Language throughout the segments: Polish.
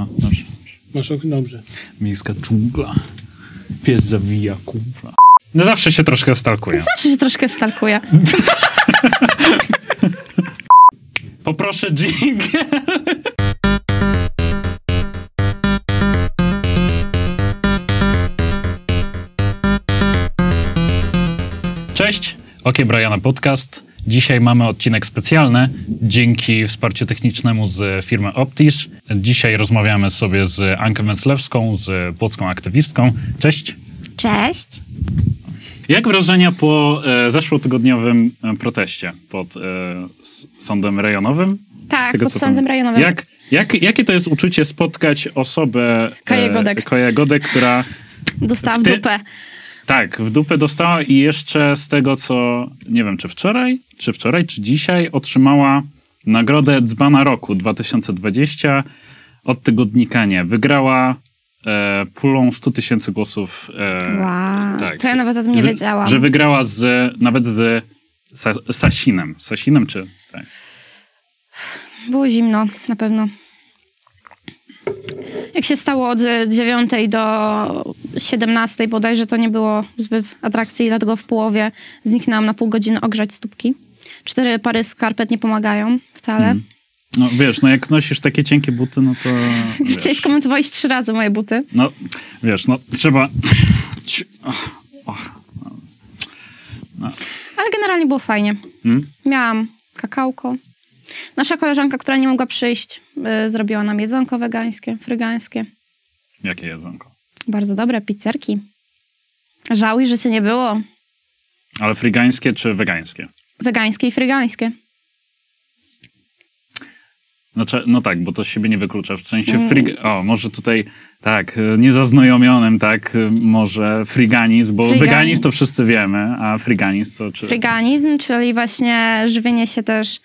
A, dobrze. Masz ok- dobrze. Miejska dżungla. Pies zawija kumpla. No zawsze się troszkę stalkuję. Zawsze się troszkę stalkuję. Poproszę dżingiel. Cześć, Okie Briana Podcast. Dzisiaj mamy odcinek specjalny dzięki wsparciu technicznemu z firmy Optish. Dzisiaj rozmawiamy sobie z Anką Węclewską, z płocką aktywistką. Cześć. Cześć. Jak wrażenia po e, zeszłotygodniowym e, proteście pod e, sądem rejonowym? Tak, tego, pod sądem pamiętam. rejonowym. Jak, jak, jakie to jest uczucie spotkać osobę... Kaję Godek, która Dostała w w ty- dupę. Tak, w dupę dostała i jeszcze z tego, co nie wiem, czy wczoraj, czy wczoraj, czy dzisiaj otrzymała nagrodę Dzbana Roku 2020 od tygodnika Nie. Wygrała e, pulą 100 tysięcy głosów. E, Wow, to ja nawet o tym nie wiedziałam. Że wygrała z, nawet z Sa, Sasinem. Sasinem czy... Tak. Było zimno, na pewno. Jak się stało od e, 9 do 17 bodajże, to nie było zbyt atrakcji, dlatego w połowie zniknęłam na pół godziny ogrzać stópki. Cztery pary skarpet nie pomagają wcale. No wiesz, no jak nosisz takie cienkie buty, no to... Dzisiaj Wiesz, skomentowałeś trzy razy moje buty. no, wiesz, no trzeba... Och, och. Ale generalnie było fajnie. Hmm? Miałam kakałko. Nasza koleżanka, która nie mogła przyjść, y, zrobiła nam jedzonko wegańskie, frygańskie. Jakie jedzonko? Bardzo dobre, pizzerki. Żałuj, że cię nie było. Ale frygańskie czy wegańskie? Wegańskie i frygańskie. Znaczy, no tak, bo to siebie nie wyklucza. W sensie Mm. frig... O, może tutaj, tak, niezaznajomionym, tak, może friganizm, bo Friganizm. weganizm to wszyscy wiemy, a friganizm to czy... Fryganizm, czyli właśnie żywienie się też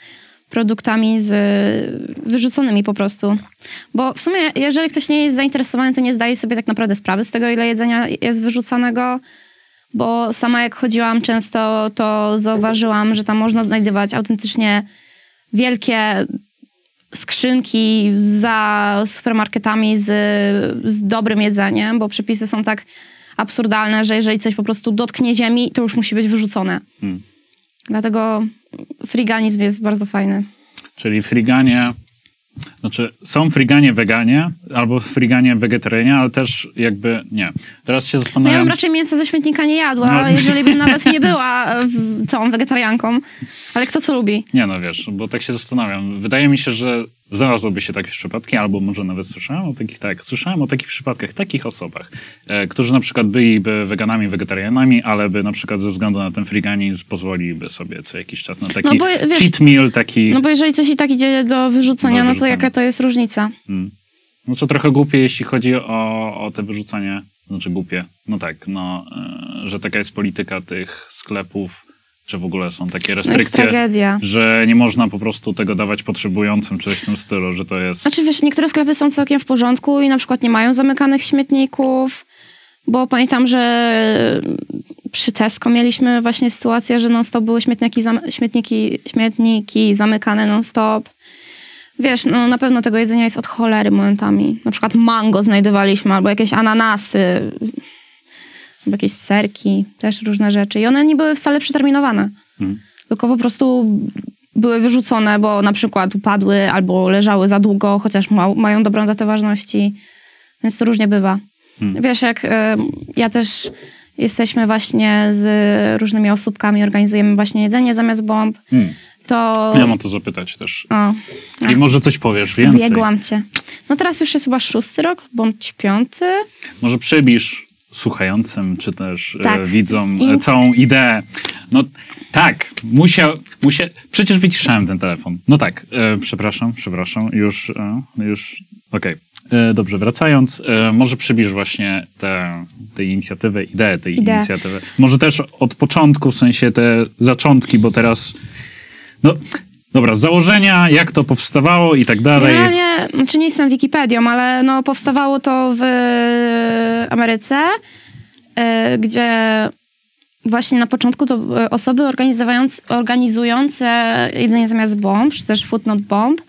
produktami z wyrzuconymi po prostu. Bo w sumie, jeżeli ktoś nie jest zainteresowany, to nie zdaje sobie tak naprawdę sprawy z tego, ile jedzenia jest wyrzucanego. Bo sama jak chodziłam często, to zauważyłam, że tam można znajdować autentycznie wielkie skrzynki za supermarketami z, z dobrym jedzeniem, bo przepisy są tak absurdalne, że jeżeli coś po prostu dotknie ziemi, to już musi być wyrzucone. Hmm. Dlatego friganizm jest bardzo fajny. Czyli friganie, znaczy są friganie weganie, albo friganie wegetarianie, ale też jakby, nie. Teraz się No ja zastanawiam... bym raczej mięsa ze śmietnika nie jadła, No. jeżeli bym nawet nie była w, całą wegetarianką. Ale kto co lubi? Nie no, wiesz, bo tak się zastanawiam. Wydaje mi się, że znalazłoby się takie przypadki, albo może nawet słyszałem o takich, tak, słyszałem o takich przypadkach, takich osobach, e, którzy na przykład byliby weganami, wegetarianami, ale by na przykład ze względu na ten friganizm pozwoliliby sobie co jakiś czas na taki No bo, wiesz, cheat meal, taki... No bo jeżeli coś i tak idzie do wyrzucenia, Do no to wyrzucenia. jaka to jest różnica? Mm. No co trochę głupie, jeśli chodzi o, o te wyrzucanie, znaczy głupie, no tak, no, e, że taka jest polityka tych sklepów, czy w ogóle są takie restrykcje, że nie można po prostu tego dawać potrzebującym, czy coś w tym stylu, że to jest... Znaczy wiesz, niektóre sklepy są całkiem w porządku i na przykład nie mają zamykanych śmietników, bo pamiętam, że przy Tesco mieliśmy właśnie sytuację, że non-stop były śmietniki, śmietniki, śmietniki zamykane non-stop. Wiesz, no na pewno tego jedzenia jest od cholery momentami. Na przykład mango znajdowaliśmy, albo jakieś ananasy, jakieś serki, też różne rzeczy. I one nie były wcale przeterminowane Mhm. tylko po prostu były wyrzucone, bo na przykład upadły albo leżały za długo, chociaż ma, mają dobrą datę ważności. Więc to różnie bywa. Hmm. Wiesz, jak e, ja też jesteśmy właśnie z różnymi osóbkami, organizujemy właśnie jedzenie zamiast bomb, Hmm. to... Ja mam to zapytać też. O, I może coś powiesz więcej. biegłam cię. No teraz już jest chyba szósty rok, bądź piąty. Może przybliż słuchającym, czy też Tak. e, widzom I- e, całą ideę. No tak, musiał, musiał, przecież wyciszałem ten telefon. No tak, e, przepraszam, przepraszam, już, e, już, okej. E, Dobrze, wracając, e, może przybliż właśnie tę tę inicjatywę, ideę tej Ideę. inicjatywy. Może też od początku, w sensie te zaczątki, bo teraz, no dobra, założenia, jak to powstawało i tak dalej. Generalnie, znaczy nie jestem Wikipedią, ale no powstawało to w Ameryce, e, gdzie właśnie na początku to e, osoby organizujące, organizujące jedzenie zamiast bomb, czy też food not bomb,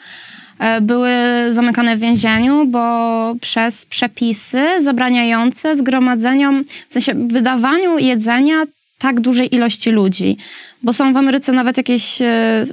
e, były zamykane w więzieniu, bo przez przepisy zabraniające zgromadzeniom, w sensie wydawaniu jedzenia tak dużej ilości ludzi. Bo są w Ameryce nawet jakieś e,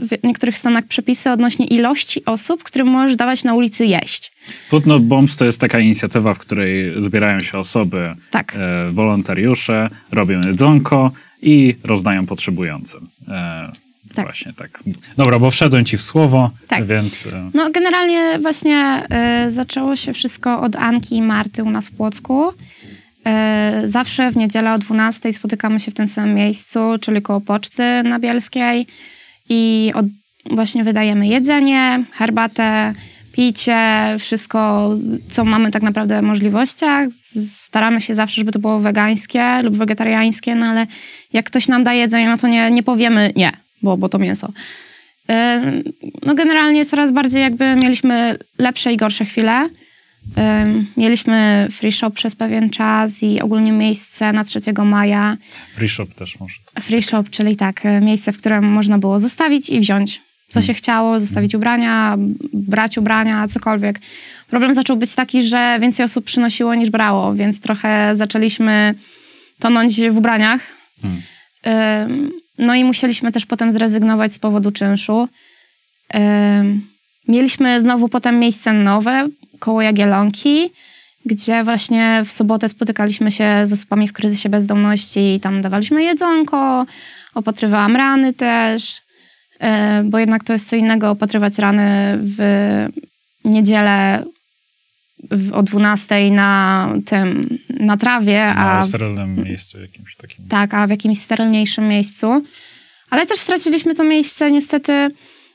w niektórych stanach przepisy odnośnie ilości osób, którym możesz dawać na ulicy jeść. Food Not Bombs to jest taka inicjatywa, w której zbierają się osoby, Tak. e, wolontariusze, robią jedzonko i rozdają potrzebującym. E, Tak. Właśnie tak. Dobra, bo wszedłem ci w słowo, Tak. więc... E, No generalnie właśnie y, zaczęło się wszystko od Anki i Marty u nas w Płocku. Y, zawsze w niedzielę o 12 spotykamy się w tym samym miejscu, czyli koło Poczty na Bielskiej i od, właśnie wydajemy jedzenie, herbatę, picie, wszystko, co mamy tak naprawdę w możliwościach. Staramy się zawsze, żeby to było wegańskie lub wegetariańskie, no ale jak ktoś nam da jedzenie, no to nie, nie powiemy nie, bo, bo to mięso. Ym, No generalnie coraz bardziej jakby mieliśmy lepsze i gorsze chwile. Mieliśmy free shop przez pewien czas i ogólnie miejsce na 3 maja. free shop też może. Free shop, czyli tak, y, miejsce, w którym można było zostawić i wziąć co się chciało, zostawić ubrania, brać ubrania, cokolwiek. Problem zaczął być taki, że więcej osób przynosiło niż brało, więc trochę zaczęliśmy tonąć w ubraniach. Hmm. No i musieliśmy też potem zrezygnować z powodu czynszu. Mieliśmy znowu potem miejsce nowe koło Jagielonki, gdzie właśnie w sobotę spotykaliśmy się z osobami w kryzysie bezdomności i tam dawaliśmy jedzonko, opatrywałam rany też, y, bo jednak to jest co innego opatrywać rany w niedzielę w- o 12 na tym, na trawie, a sterylnym miejscu jakimś takim. tak, a w jakimś sterylniejszym miejscu. Ale też straciliśmy to miejsce niestety,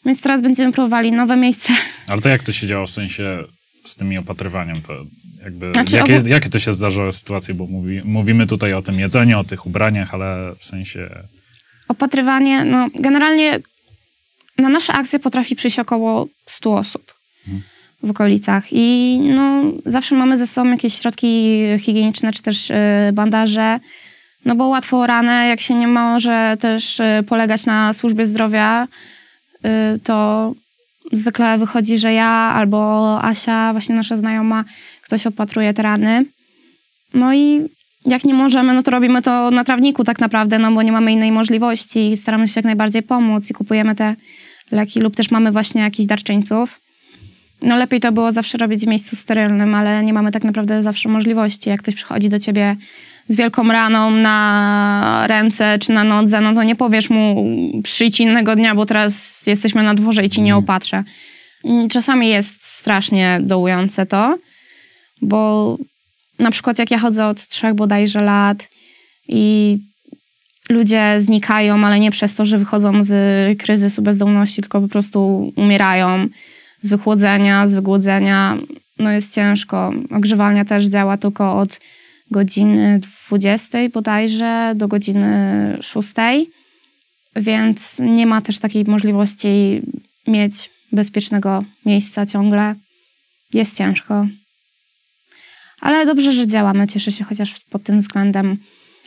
więc teraz będziemy próbowali nowe miejsce. Ale to jak to się działo w sensie z tymi opatrywaniem? To jakby, Znaczy, jakie, jakie to się zdarzały sytuacje? Bo mówi, mówimy tutaj o tym jedzeniu, o tych ubraniach, ale w sensie... Opatrywanie, no generalnie na nasze akcje potrafi przyjść około 100 osób w okolicach i no zawsze mamy ze sobą jakieś środki higieniczne czy też y, bandaże, no bo łatwo ranę, jak się nie może też y, polegać na służbie zdrowia, y, to zwykle wychodzi, że ja albo Asia, właśnie nasza znajoma, ktoś opatruje te rany. No i jak nie możemy, no to robimy to na trawniku tak naprawdę, no bo nie mamy innej możliwości i staramy się jak najbardziej pomóc i kupujemy te leki lub też mamy właśnie jakichś darczyńców. No lepiej to było zawsze robić w miejscu sterylnym, ale nie mamy tak naprawdę zawsze możliwości. Jak ktoś przychodzi do ciebie z wielką raną na ręce czy na nodze, no to nie powiesz mu przyjdź innego dnia, bo teraz jesteśmy na dworze i ci nie opatrzę. I Czasami jest strasznie dołujące to, bo na przykład jak ja chodzę od trzech bodajże lat i ludzie znikają, ale nie przez to, że wychodzą z kryzysu bezdomności, tylko po prostu umierają z wychłodzenia, z wygłodzenia. No jest ciężko. Ogrzewalnia też działa tylko od godziny 20 bodajże do godziny 6, więc nie ma też takiej możliwości mieć bezpiecznego miejsca ciągle. Jest ciężko. Ale dobrze, że działamy. Cieszę się chociaż pod tym względem.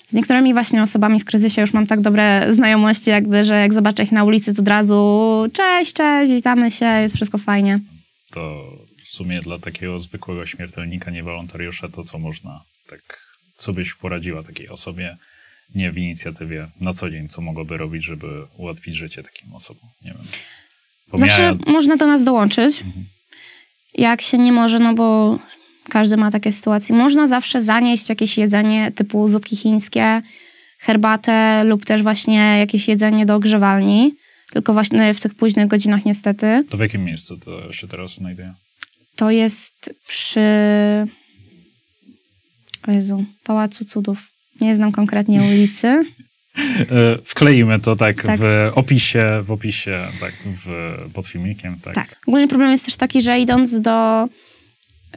Z niektórymi właśnie osobami w kryzysie już mam tak dobre znajomości, jakby, że jak zobaczę ich na ulicy, to od razu cześć, cześć, witamy się, jest wszystko fajnie. To w sumie dla takiego zwykłego śmiertelnika, nie wolontariusza, to co można, tak, co byś poradziła takiej osobie, nie w inicjatywie na co dzień, co mogłoby robić, żeby ułatwić życie takim osobom? Nie wiem. Zawsze Pomijając- można do nas dołączyć. Jak się nie może, no bo każdy ma takie sytuacje. Można zawsze zanieść jakieś jedzenie typu zupki chińskie, herbatę lub też właśnie jakieś jedzenie do ogrzewalni. Tylko właśnie w tych późnych godzinach niestety. To w jakim miejscu to się teraz znajduje? To jest przy... O Jezu, Pałacu Cudów. Nie znam konkretnie ulicy. E, Wkleimy to tak, Tak. w opisie, w opisie, tak, w, pod filmikiem, tak. Tak. Ogólnie problem jest też taki, że idąc do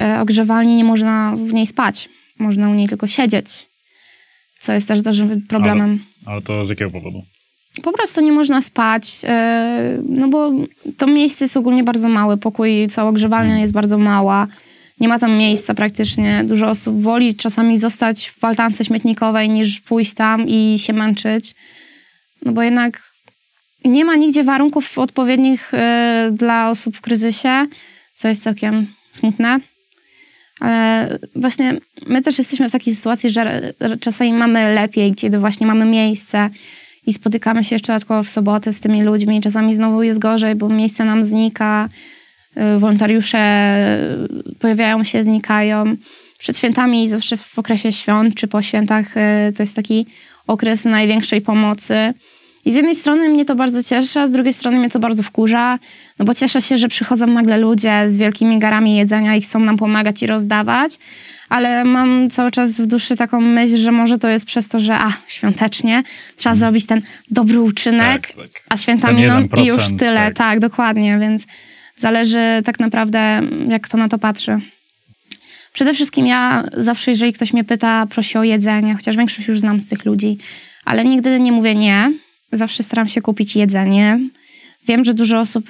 e, ogrzewalni nie można w niej spać. Można u niej tylko siedzieć. Co jest też dużym problemem. Ale to z jakiego powodu? Po prostu nie można spać, e, no bo to miejsce jest ogólnie bardzo małe. Pokój, cała ogrzewalnia jest bardzo mała. Nie ma tam miejsca praktycznie. Dużo osób woli czasami zostać w altance śmietnikowej niż pójść tam i się męczyć. No bo jednak nie ma nigdzie warunków odpowiednich e, dla osób w kryzysie. co jest całkiem smutne. Ale właśnie my też jesteśmy w takiej sytuacji, że czasami mamy lepiej, kiedy właśnie mamy miejsce i spotykamy się jeszcze dodatkowo w sobotę z tymi ludźmi. Czasami znowu jest gorzej, bo miejsce nam znika, y, wolontariusze pojawiają się, znikają. Przed świętami, zawsze w okresie świąt czy po świętach, y, to jest taki okres największej pomocy. I z jednej strony mnie to bardzo cieszy, a z drugiej strony mnie to bardzo wkurza, no bo cieszę się, że przychodzą nagle ludzie z wielkimi garami jedzenia i chcą nam pomagać i rozdawać, ale mam cały czas w duszy taką myśl, że może to jest przez to, że a, świątecznie trzeba hmm. zrobić ten dobry uczynek, tak, tak. a święta miną i już tyle. Tak. tak, dokładnie, więc zależy tak naprawdę, jak kto na to patrzy. Przede wszystkim ja zawsze, jeżeli ktoś mnie pyta, prosi o jedzenie, chociaż większość już znam z tych ludzi, ale nigdy nie mówię nie, zawsze staram się kupić jedzenie. Wiem, że dużo osób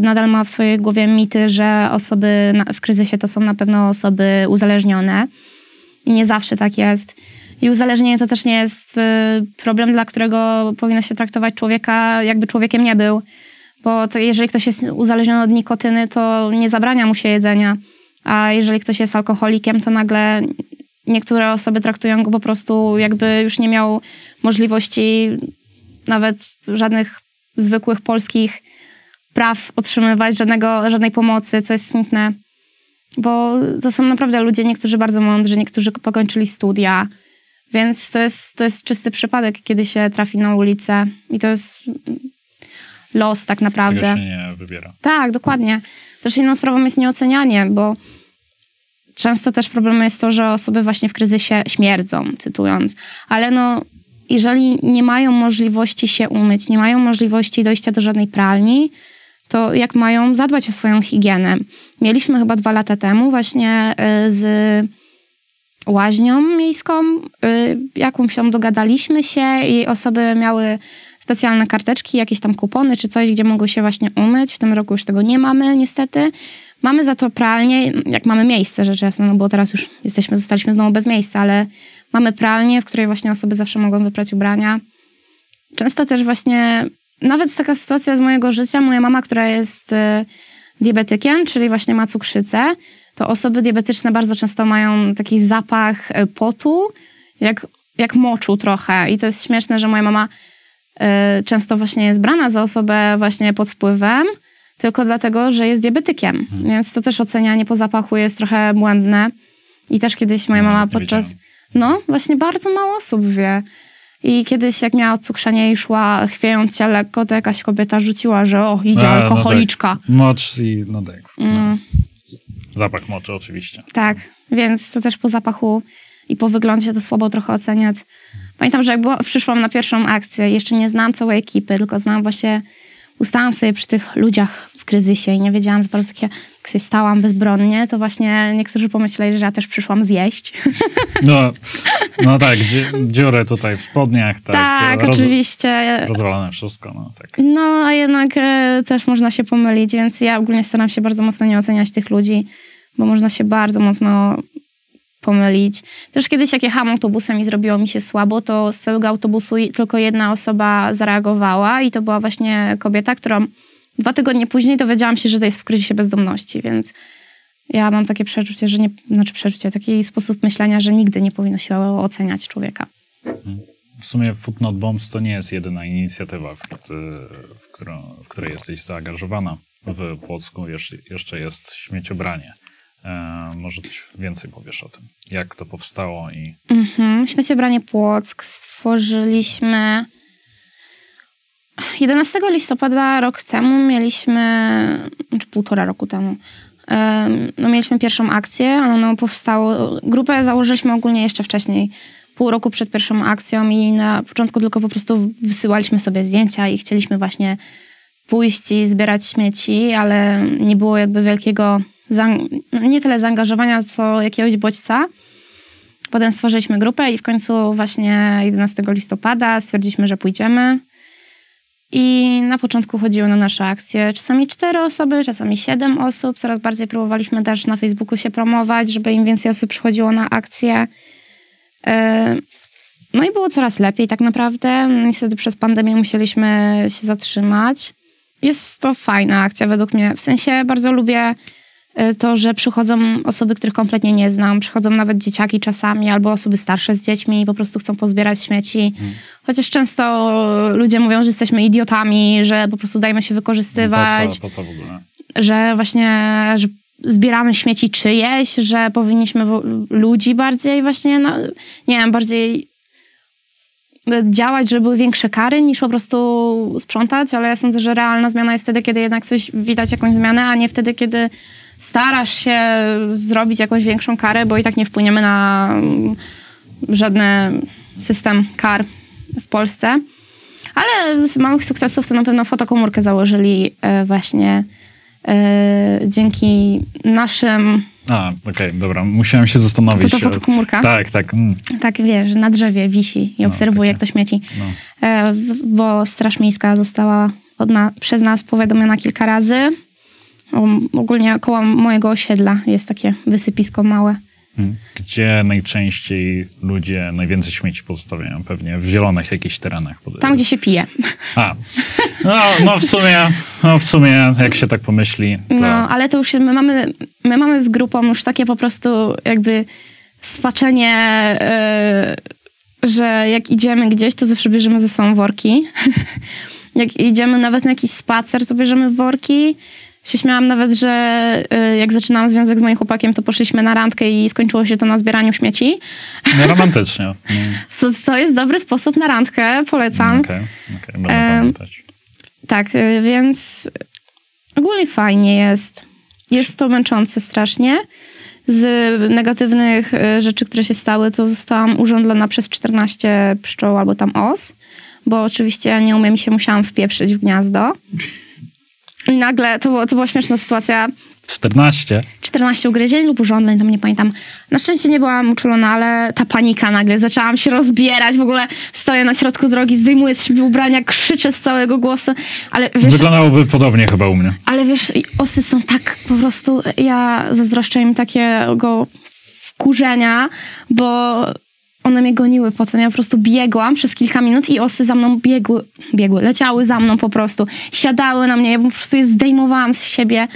nadal ma w swojej głowie mity, że osoby w kryzysie to są na pewno osoby uzależnione. I nie zawsze tak jest. I uzależnienie to też nie jest y, problem, dla którego powinno się traktować człowieka, jakby człowiekiem nie był. Bo jeżeli ktoś jest uzależniony od nikotyny, to nie zabrania mu się jedzenia. A jeżeli ktoś jest alkoholikiem, to nagle niektóre osoby traktują go po prostu, jakby już nie miał możliwości nawet żadnych zwykłych polskich praw otrzymywać, żadnego, żadnej pomocy, co jest smutne. Bo to są naprawdę ludzie, niektórzy bardzo mądrzy, niektórzy pokończyli studia, więc to jest, to jest czysty przypadek, kiedy się trafi na ulicę i to jest los tak naprawdę. Tego się nie wybiera. Tak, dokładnie. Też inną sprawą jest nieocenianie, bo często też problemem jest to, że osoby właśnie w kryzysie śmierdzą, cytując. Ale no, jeżeli nie mają możliwości się umyć, nie mają możliwości dojścia do żadnej pralni, to jak mają zadbać o swoją higienę? Mieliśmy chyba dwa lata temu właśnie y, z łaźnią miejską, y, jakąś się dogadaliśmy się i osoby miały specjalne karteczki, jakieś tam kupony czy coś, gdzie mogły się właśnie umyć. W tym roku już tego nie mamy niestety. Mamy za to pralnię, jak mamy miejsce rzecz jasna, no bo teraz już jesteśmy, zostaliśmy znowu bez miejsca, ale Mamy pralnię, w której właśnie osoby zawsze mogą wyprać ubrania. Często też właśnie, nawet taka sytuacja z mojego życia, moja mama, która jest y, diabetykiem, czyli właśnie ma cukrzycę, to osoby diabetyczne bardzo często mają taki zapach y, potu, jak, jak moczu trochę. I to jest śmieszne, że moja mama często właśnie jest brana za osobę właśnie pod wpływem, tylko dlatego, że jest diabetykiem. Hmm. Więc to też ocenianie po zapachu jest trochę błędne. I też kiedyś moja no, mama podczas... No, właśnie bardzo mało osób wie. I kiedyś, jak miała cukrzenie i szła chwiejąc się lekko, to jakaś kobieta rzuciła, że o, idzie A, alkoholiczka. No tak. Mocz i no tak. No. Mm. Zapach moczy oczywiście. Tak, więc to też po zapachu i po wyglądzie to słabo trochę oceniać. Pamiętam, że jak było, przyszłam na pierwszą akcję, jeszcze nie znałam całej ekipy, tylko znałam właśnie, ustałam sobie przy tych ludziach w kryzysie i nie wiedziałam za bardzo takie, jak się stałam bezbronnie, to właśnie niektórzy pomyśleli, że ja też przyszłam zjeść. No, no tak, dzi dziurę tutaj w spodniach. Tak, tak roz oczywiście. Rozwalone wszystko. No, tak. no a jednak e, też można się pomylić, więc ja ogólnie staram się bardzo mocno nie oceniać tych ludzi, bo można się bardzo mocno pomylić. Też kiedyś jak jechałam autobusem i zrobiło mi się słabo, to z całego autobusu tylko jedna osoba zareagowała i to była właśnie kobieta, którą Dwa tygodnie później dowiedziałam się, że to jest w kryzysie bezdomności, więc ja mam takie przeczucie, że nie, znaczy przeczucie, taki sposób myślenia, że nigdy nie powinno się oceniać człowieka. W sumie Footnote Bombs to nie jest jedyna inicjatywa, w, w, którą, w której jesteś zaangażowana. W Płocku jeszcze jest śmieciobranie. E, może coś więcej powiesz o tym. Jak to powstało i... Mhm. Śmieciobranie Płock stworzyliśmy 11 listopada rok temu mieliśmy, czy półtora roku temu, no mieliśmy pierwszą akcję, ale ono powstało, grupę założyliśmy ogólnie jeszcze wcześniej, pół roku przed pierwszą akcją i na początku tylko po prostu wysyłaliśmy sobie zdjęcia i chcieliśmy właśnie pójść i zbierać śmieci, ale nie było jakby wielkiego, nie tyle zaangażowania, co jakiegoś bodźca. Potem stworzyliśmy grupę i w końcu właśnie 11 listopada stwierdziliśmy, że pójdziemy. I na początku chodziło na nasze akcje czasami cztery osoby, czasami siedem osób. Coraz bardziej próbowaliśmy też na Facebooku się promować, żeby im więcej osób przychodziło na akcje. E, no i było coraz lepiej tak naprawdę. Niestety przez pandemię musieliśmy się zatrzymać. Jest to fajna akcja według mnie. W sensie bardzo lubię to, że przychodzą osoby, których kompletnie nie znam, przychodzą nawet dzieciaki czasami, albo osoby starsze z dziećmi i po prostu chcą pozbierać śmieci. Chociaż często ludzie mówią, że jesteśmy idiotami, że po prostu dajmy się wykorzystywać, Po co, po co w ogóle? że właśnie że zbieramy śmieci czyjeś, że powinniśmy ludzi bardziej właśnie, no, nie wiem, bardziej działać, żeby były większe kary niż po prostu sprzątać, ale ja sądzę, że realna zmiana jest wtedy, kiedy jednak coś widać jakąś zmianę, a nie wtedy, kiedy starasz się zrobić jakąś większą karę, bo i tak nie wpłyniemy na mm, żadny system kar w Polsce. Ale z małych sukcesów to na pewno fotokomórkę założyli e, właśnie e, dzięki naszym, A, okej, dobra. Musiałem się zastanowić. Co to fotokomórka? Tak, tak. Mm. tak wiesz, na drzewie wisi i obserwuje, jak to śmieci. No. E, w- bo Straż Miejska została przez nas powiadomiona kilka razy. Ogólnie koło mojego osiedla jest takie wysypisko małe. Mm. Gdzie najczęściej ludzie najwięcej śmieci pozostawiają? Pewnie w zielonych jakichś terenach. Tam, gdzie się pije. A, no, no w sumie, no w sumie, jak się tak pomyśli, to... No, ale to już my mamy, my mamy z grupą już takie po prostu jakby spaczenie, e, że jak idziemy gdzieś, to zawsze bierzemy ze sobą worki. jak idziemy nawet na jakiś spacer, to bierzemy worki. Się śmiałam nawet, że e, jak zaczynałam związek z moim chłopakiem, to poszliśmy na randkę i skończyło się to na zbieraniu śmieci. No romantycznie. To, to jest dobry sposób na randkę, polecam. Okej, okej, będę Em, pamiętać. Tak, y, więc ogólnie fajnie jest. Jest to męczące strasznie. Z negatywnych y, rzeczy, które się stały, to zostałam urządlona przez 14 pszczół albo tam os, bo oczywiście ja nie umiem się, musiałam wpieprzyć w gniazdo. I nagle, to, było, to była śmieszna sytuacja, 14? 14 ugryzień lub urządzeń, tam nie pamiętam. Na szczęście nie byłam uczulona, ale ta panika nagle, zaczęłam się rozbierać, w ogóle stoję na środku drogi, zdejmuję z siebie ubrania, krzyczę z całego głosu, ale wiesz, Wyglądałoby podobnie chyba u mnie. ale wiesz, osy są tak po prostu, ja zazdroszczę im takiego wkurzenia, bo one mnie goniły potem. Ja po prostu biegłam przez kilka minut i osy za mną biegły, biegły, leciały za mną po prostu. Siadały na mnie, ja po prostu je zdejmowałam z siebie.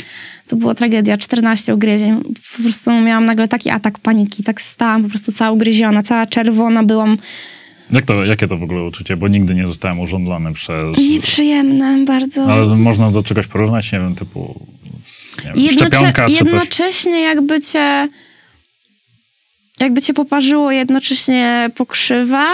To była tragedia, 14 ugryzień. Po prostu miałam nagle taki atak paniki, tak stałam po prostu cała ugryziona, cała czerwona byłam. Jak to, jakie to w ogóle uczucie? Bo nigdy nie zostałem urządlany przez... Nieprzyjemne bardzo. Ale można do czegoś porównać, nie wiem, typu nie wiem, Jednocze- szczepionka czy coś. jednocześnie jakby cię jakby cię poparzyło, jednocześnie pokrzywa,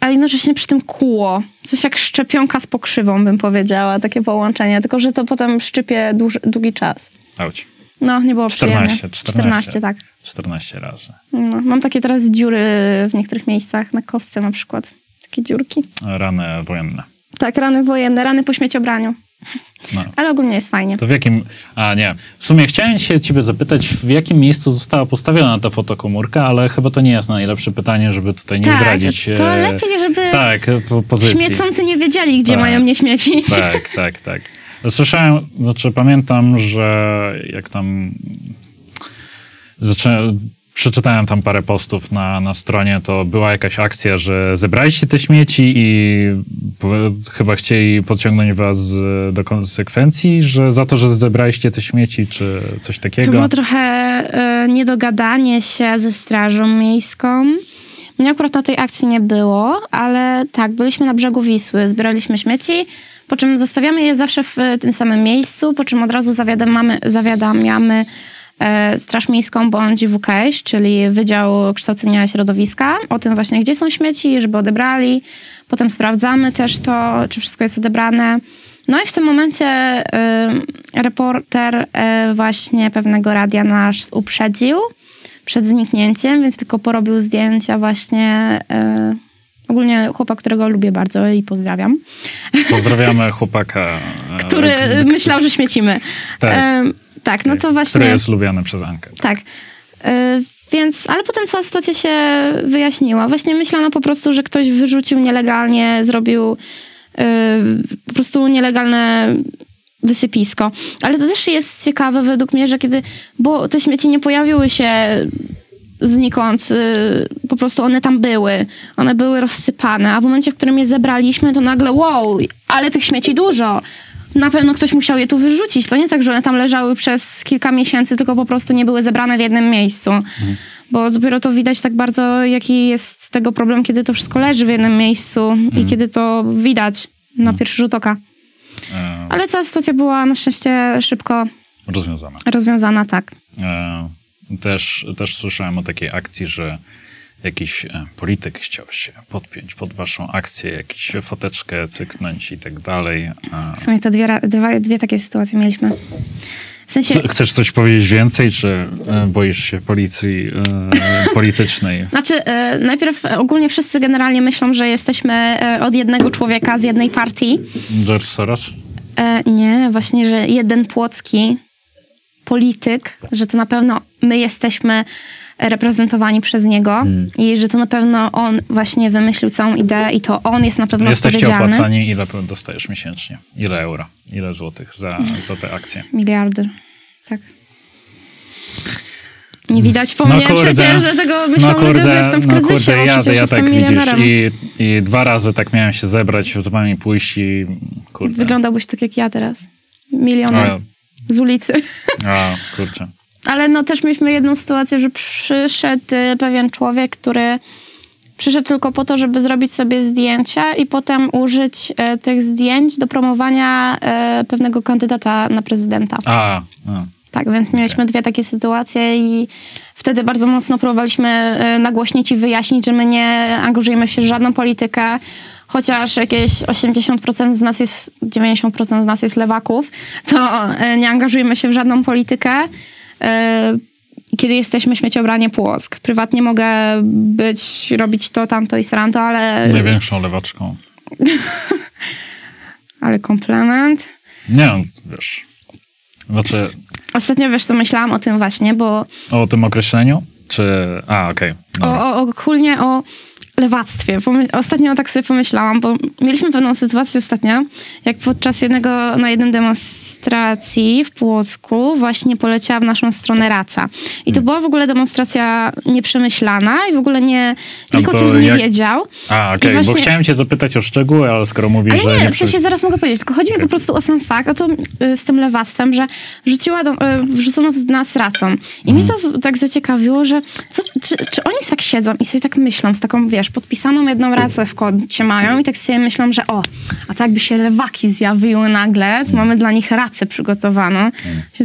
a jednocześnie przy tym kóło. Coś jak szczepionka z pokrzywą, bym powiedziała, takie połączenie, tylko że to potem szczypie dłuż, długi czas. Auć. No, nie było 14, przyjemnie. 14. tak. 14 razy. No, mam takie teraz dziury w niektórych miejscach, na kostce na przykład. Takie dziurki. Rany wojenne. Tak, rany wojenne, rany po śmieciobraniu. No. Ale ogólnie jest fajnie. To w jakim... A nie, w sumie chciałem się ciebie zapytać, w jakim miejscu została postawiona ta fotokomórka, ale chyba to nie jest najlepsze pytanie, żeby tutaj nie Tak, zdradzić... to e, lepiej, żeby Tak, po, pozycji. Śmiecący nie wiedzieli, gdzie Tak. mają nie śmiecić. Tak, tak, tak. Słyszałem, znaczy pamiętam, że jak tam zaczę... przeczytałem tam parę postów na, na stronie, to była jakaś akcja, że zebraliście te śmieci i chyba chcieli podciągnąć was do konsekwencji, że za to, że zebraliście te śmieci, czy coś To takiego. było trochę e, niedogadanie się ze Strażą Miejską. Mnie akurat na tej akcji nie było, ale tak, byliśmy na brzegu Wisły, zbieraliśmy śmieci, po czym zostawiamy je zawsze w e, tym samym miejscu, po czym od razu zawiadamiamy, zawiadamiamy Straż Miejską bądź WKŚ, czyli Wydział Kształcenia Środowiska, o tym właśnie, gdzie są śmieci, żeby odebrali. Potem sprawdzamy też to, czy wszystko jest odebrane. No i w tym momencie y, reporter y, właśnie pewnego radia nas uprzedził przed zniknięciem, więc tylko porobił zdjęcia właśnie y, ogólnie chłopak, którego lubię bardzo i pozdrawiam, Pozdrawiamy chłopaka. e, który myślał, że śmiecimy. Tak. Tak, no to właśnie... Który jest lubiany przez Ankę. Tak. Y, Więc, ale potem cała sytuacja się wyjaśniła. Właśnie myślano po prostu, że ktoś wyrzucił nielegalnie, zrobił y, po prostu nielegalne wysypisko. Ale to też jest ciekawe według mnie, że kiedy, bo te śmieci nie pojawiły się znikąd, y, po prostu one tam były. One były rozsypane, a w momencie, w którym je zebraliśmy, to nagle wow, ale tych śmieci dużo. Na pewno ktoś musiał je tu wyrzucić. To nie tak, że one tam leżały przez kilka miesięcy, tylko po prostu nie były zebrane w jednym miejscu. Mhm. Bo dopiero to widać tak bardzo, jaki jest tego problem, kiedy to wszystko leży w jednym miejscu mhm. i kiedy to widać na mhm. pierwszy rzut oka. E... Ale cała sytuacja była na szczęście szybko rozwiązana. Rozwiązana, tak. E... Też, też słyszałem o takiej akcji, że jakiś e, polityk chciał się podpiąć pod waszą akcję, jakąś foteczkę cyknąć i tak dalej. W sumie to dwie, dwie, dwie takie sytuacje mieliśmy. W sensie... Chcesz coś powiedzieć więcej, czy e, boisz się policji e, politycznej? Znaczy, e, najpierw ogólnie wszyscy generalnie myślą, że jesteśmy e, od jednego człowieka z jednej partii. George Soros? E, nie, właśnie, że jeden płocki polityk, że to na pewno my jesteśmy reprezentowani przez niego hmm. i że to na pewno on właśnie wymyślił całą ideę i to on jest na pewno Jesteście odpowiedzialny. opłacani, ile dostajesz miesięcznie? Ile euro? Ile złotych za, za te akcje? Miliardy, tak. Nie widać po no mnie kurde, przecież, że tego myślą no kurde, ludzie, że jestem w kryzysie, no kurde, ja, ja tak widzisz i, i dwa razy tak miałem się zebrać, z wami pójść i kurde. Wyglądałbyś tak jak ja teraz. Milioner z ulicy. A, kurczę. Ale no też mieliśmy jedną sytuację, że przyszedł y, pewien człowiek, który przyszedł tylko po to, żeby zrobić sobie zdjęcia i potem użyć e, tych zdjęć do promowania e, pewnego kandydata na prezydenta. A, a. Tak, więc mieliśmy okay. dwie takie sytuacje i wtedy bardzo mocno próbowaliśmy e, nagłośnić i wyjaśnić, że my nie angażujemy się w żadną politykę, chociaż jakieś 80% z nas jest, 90% z nas jest lewaków, to nie angażujemy się w żadną politykę. E, kiedy jesteśmy śmieciobranie Płock. Prywatnie mogę być, robić to, tamto i sranto, ale... Największą lewaczką. ale komplement. Nie, no, wiesz. Znaczy... Ostatnio, wiesz co, myślałam o tym właśnie, bo... O tym określeniu? Czy... A, okej. Okay. O, o, ogólnie o lewactwie. Ostatnio tak sobie pomyślałam, bo mieliśmy pewną sytuację ostatnio, jak podczas jednego, na jednym demonstracji w Płocku właśnie poleciała w naszą stronę raca. I to hmm. była w ogóle demonstracja nieprzemyślana i w ogóle nie, nikt o tym nie jak... wiedział. A, okej, okay, właśnie... bo chciałem cię zapytać o szczegóły, ale skoro mówisz, ale nie, że... Nie, w sensie zaraz mogę powiedzieć, tylko chodzi mi po prostu o sam fakt, o to y, z tym lewactwem, że rzuciła do, y, wrzucono w nas racą. I hmm. mnie to tak zaciekawiło, że co, czy, czy oni tak siedzą i sobie tak myślą, z taką, wiesz, wiesz, podpisaną jedną racę w kodzie mają i tak sobie myślą, że o, a tak by się lewaki zjawiły nagle, to mamy dla nich racę przygotowaną. Mm.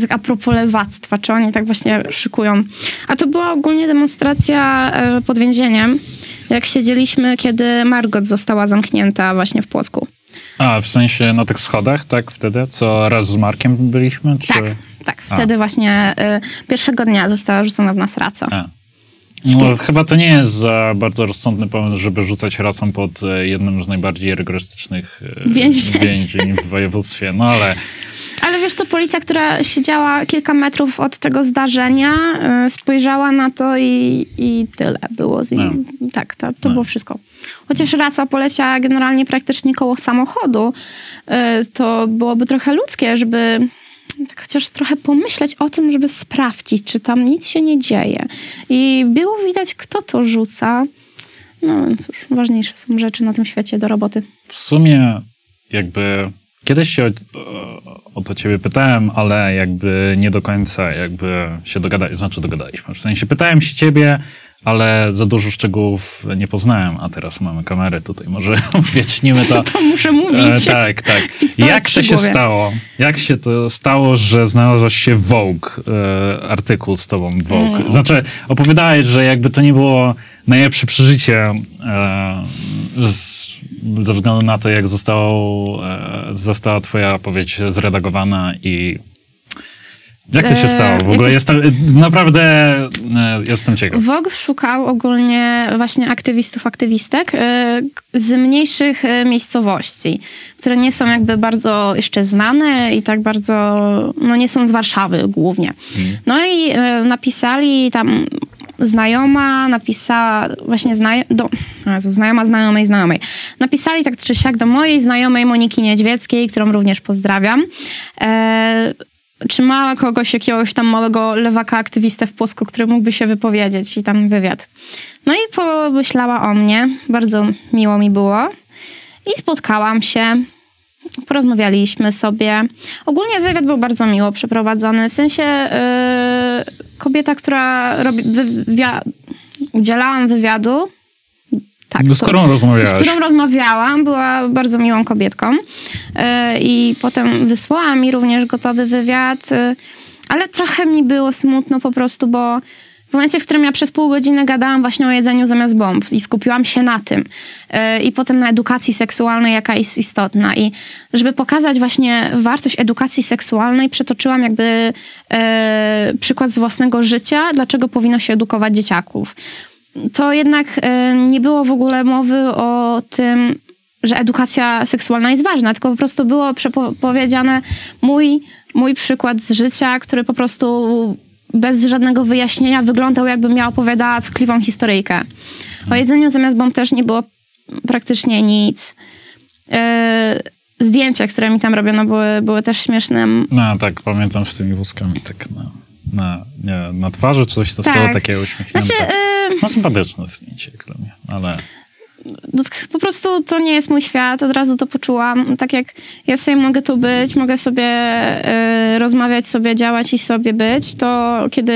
Tak a propos lewactwa, czy oni tak właśnie szykują. A to była ogólnie demonstracja e, pod więzieniem, jak siedzieliśmy, kiedy Margot została zamknięta właśnie w Płocku. A, w sensie na tych schodach, tak? Wtedy? Co raz z Markiem byliśmy? Czy... Tak, tak. Wtedy a. właśnie y, pierwszego dnia została rzucona w nas raca. A. No, chyba to nie jest za bardzo rozsądny pomysł, żeby rzucać rasą pod e, jednym z najbardziej rygorystycznych e, więzień w województwie, no ale... Ale wiesz, to policja, która siedziała kilka metrów od tego zdarzenia, e, spojrzała na to i, i tyle było. Z nim. No. Tak, to, to no. było wszystko. Chociaż raca poleciała generalnie praktycznie koło samochodu, to byłoby trochę ludzkie, żeby tak chociaż trochę pomyśleć o tym, żeby sprawdzić, czy tam nic się nie dzieje. I było widać, kto to rzuca. No cóż, ważniejsze są rzeczy na tym świecie do roboty. W sumie jakby kiedyś się o, o to ciebie pytałem, ale jakby nie do końca jakby się dogadaliśmy, znaczy dogadaliśmy. W sensie pytałem się ciebie, ale za dużo szczegółów nie poznałem, a teraz mamy kamerę tutaj, może uwiecznimy to. to muszę mówić. E, tak, tak. Jak to się stało? Jak się to stało, że znalazłeś się w Vogue, e, artykuł z tobą Vogue? Mm. Znaczy, opowiadałeś, że jakby to nie było najlepsze przeżycie e, z, ze względu na to, jak zostało, e, została twoja opowieść zredagowana i jak to się e, stało? W ogóle jestem, naprawdę e, jestem ciekaw. Vogue szukał ogólnie właśnie aktywistów, aktywistek e, z mniejszych miejscowości, które nie są jakby bardzo jeszcze znane i tak bardzo, no nie są z Warszawy głównie. Hmm. No i napisali tam znajoma napisała, właśnie znajo, do, Jezu, znajoma znajomej znajomej, napisali tak czy siak do mojej znajomej Moniki Niedźwieckiej, którą również pozdrawiam, e, czy ma kogoś, jakiegoś tam małego lewaka aktywistę w Płocku, który mógłby się wypowiedzieć i tam wywiad. No i pomyślała o mnie, bardzo miło mi było i spotkałam się porozmawialiśmy sobie. Ogólnie wywiad był bardzo miło przeprowadzony. W sensie yy, kobieta, która robi wywia- udzielałam wywiadu. Tak, z którą rozmawiałaś? Z którą rozmawiałam, była bardzo miłą kobietką. Yy, I potem wysłała mi również gotowy wywiad. Yy, ale trochę mi było smutno po prostu, bo w momencie, w którym ja przez pół godziny gadałam właśnie o jedzeniu zamiast bomb i skupiłam się na tym yy, i potem na edukacji seksualnej, jaka jest istotna i żeby pokazać właśnie wartość edukacji seksualnej, przetoczyłam jakby yy, przykład z własnego życia, dlaczego powinno się edukować dzieciaków. To jednak yy, nie było w ogóle mowy o tym, że edukacja seksualna jest ważna, tylko po prostu było przepowiedziane mój, mój przykład z życia, który po prostu bez żadnego wyjaśnienia wyglądał, jakbym miała opowiadała ckliwą historyjkę. O jedzeniu zamiast bomb też nie było praktycznie nic. Yy, zdjęcia, które mi tam robiono, były, były też śmieszne. No tak, pamiętam z tymi wózkami, tak na, na, nie, na twarzy coś to tak. stało takie uśmiechnięte. Znaczy, yy... No sympatyczne zdjęcie dla mnie, ale po prostu to nie jest mój świat, od razu to poczułam. Tak jak ja sobie mogę tu być, mogę sobie y, rozmawiać, sobie działać i sobie być, to kiedy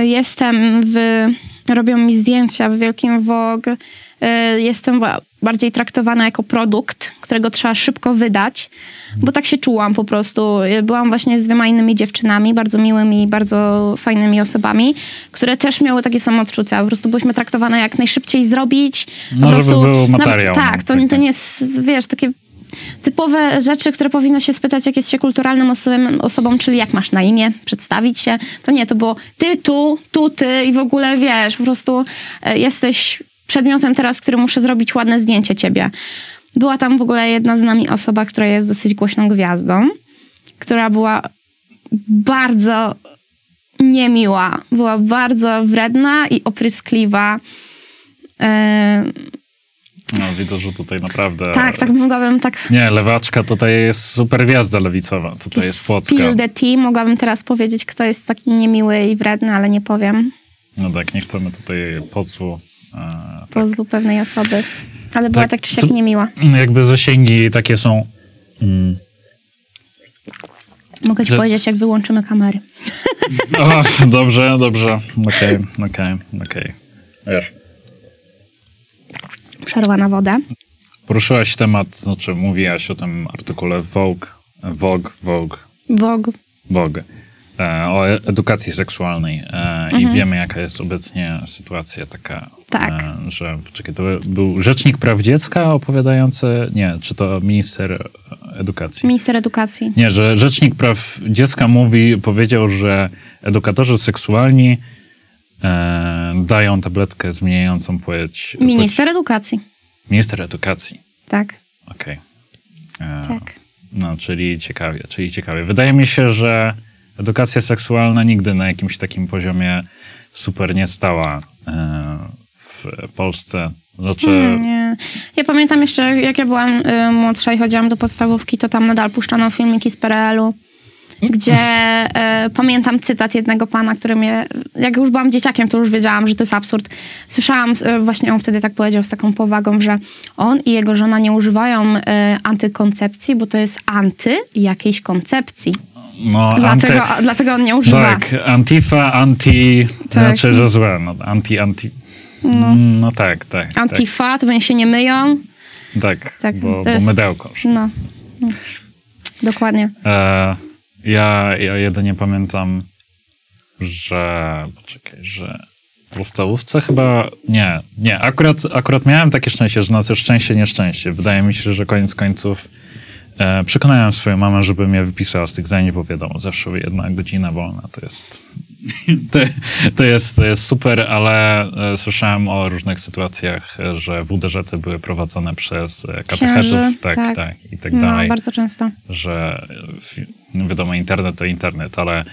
y, jestem w... robią mi zdjęcia w Wielkim Vogue, jestem bardziej traktowana jako produkt, którego trzeba szybko wydać, bo tak się czułam po prostu. Byłam właśnie z dwiema innymi dziewczynami, bardzo miłymi, bardzo fajnymi osobami, które też miały takie samo odczucia. Po prostu byliśmy traktowane jak najszybciej zrobić. No, po prostu, żeby był materiał. Na, tak, to, to nie jest, wiesz, takie typowe rzeczy, które powinno się spytać, jak jest się kulturalnym osobą, osobą, czyli jak masz na imię, przedstawić się. To nie, to było ty, tu, tu, ty i w ogóle wiesz, po prostu e, jesteś przedmiotem teraz, który muszę zrobić ładne zdjęcie ciebie. Była tam w ogóle jedna z nami osoba, która jest dosyć głośną gwiazdą, która była bardzo niemiła. Była bardzo wredna i opryskliwa. No, widzę, że tutaj naprawdę... Tak, tak mogłabym tak... Nie, lewaczka tutaj jest super gwiazda lewicowa. Tutaj jest Płocka. Spill the tea. Mogłabym teraz powiedzieć, kto jest taki niemiły i wredny, ale nie powiem. No tak, nie chcemy tutaj pozwu tak. pozwu pewnej osoby. Ale była tak, tak czy siak niemiła. Jakby zasięgi takie są... Mm. Mogę ci że... powiedzieć, jak wyłączymy kamery. O, dobrze, dobrze. Okej, okay, okej, okay, okej. Okay. Przerwa na wodę. Poruszyłaś temat, znaczy mówiłaś o tym artykule Vogue, Vogue, Vogue. Vogue. Vogue. E, o edukacji seksualnej e, mhm. i wiemy, jaka jest obecnie sytuacja taka, tak. E, że czekaj, to był Rzecznik Praw Dziecka opowiadający, nie, czy to minister edukacji? Minister edukacji. Nie, że Rzecznik Praw Dziecka mówi, powiedział, że edukatorzy seksualni dają tabletkę zmieniającą płeć. Minister płeć. edukacji. Minister edukacji. Tak. Okej. Okay. Tak. No, czyli ciekawie, czyli ciekawie. Wydaje mi się, że edukacja seksualna nigdy na jakimś takim poziomie super nie stała e, w Polsce. Znaczy... Hmm, nie. Ja pamiętam jeszcze, jak ja byłam y, młodsza i chodziłam do podstawówki, to tam nadal puszczano filmiki z PRL-u, gdzie y, pamiętam cytat jednego pana, który mnie, jak już byłam dzieciakiem, to już wiedziałam, że to jest absurd. Słyszałam, y, właśnie on wtedy tak powiedział z taką powagą, że on i jego żona nie używają antykoncepcji, bo to jest anty jakiejś koncepcji. No, dlatego, anty... dlatego on nie używa. Tak, Antifa, anti, tak. znaczy, że złe, no, anti, anti. No, mm, no tak, tak. Antifa, tak. to pewnie się nie myją. Tak, tak bo, jest... bo mydełko. No, no, dokładnie. E, ja, ja jedynie pamiętam, że, poczekaj, że w podstawówce chyba, nie, nie, akurat, akurat miałem takie szczęście, że na to szczęście, nieszczęście. Wydaje mi się, że koniec końców E, przekonałem swoją mamę, żeby mnie wypisała z tych zajęć, bo wiadomo, zawsze jedna godzina wolna to jest, to, to, jest, to jest super, ale e, słyszałem o różnych sytuacjach, że WDŻ były prowadzone przez e, katechetów, tak, tak, tak, i tak no, dalej. bardzo często. Że wiadomo, internet to internet, ale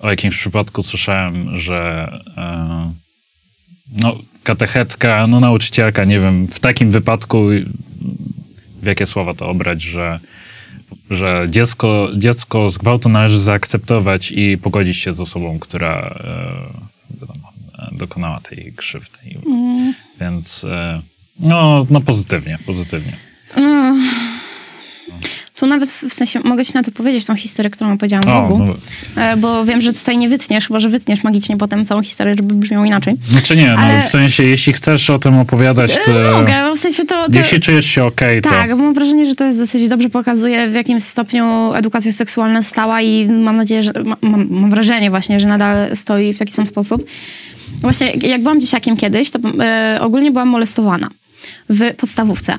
o jakimś przypadku słyszałem, że no, katechetka, no nauczycielka, nie wiem, w takim wypadku w jakie słowa to obrać, że że dziecko, dziecko z gwałtu należy zaakceptować i pogodzić się z osobą, która e, wiadomo, dokonała tej krzywdy. Mm. Więc e, no, no pozytywnie, pozytywnie. Mm. Tu nawet w sensie mogę ci na to powiedzieć, tą historię, którą opowiedziałam O, Bogu, no, e, bo wiem, że tutaj nie wytniesz, chyba że wytniesz magicznie potem całą historię, żeby brzmiało inaczej. znaczy nie, no Ale- w sensie, jeśli chcesz o tym opowiadać, to... E, Mogę, w sensie to... to... Jeśli czujesz się okej, to... Tak, bo mam wrażenie, że to jest dosyć dobrze pokazuje, w jakim stopniu edukacja seksualna stała i mam nadzieję, że ma- mam, mam wrażenie właśnie, że nadal stoi w taki sam sposób. Właśnie jak byłam dzieciakiem kiedyś, to e, ogólnie byłam molestowana w podstawówce.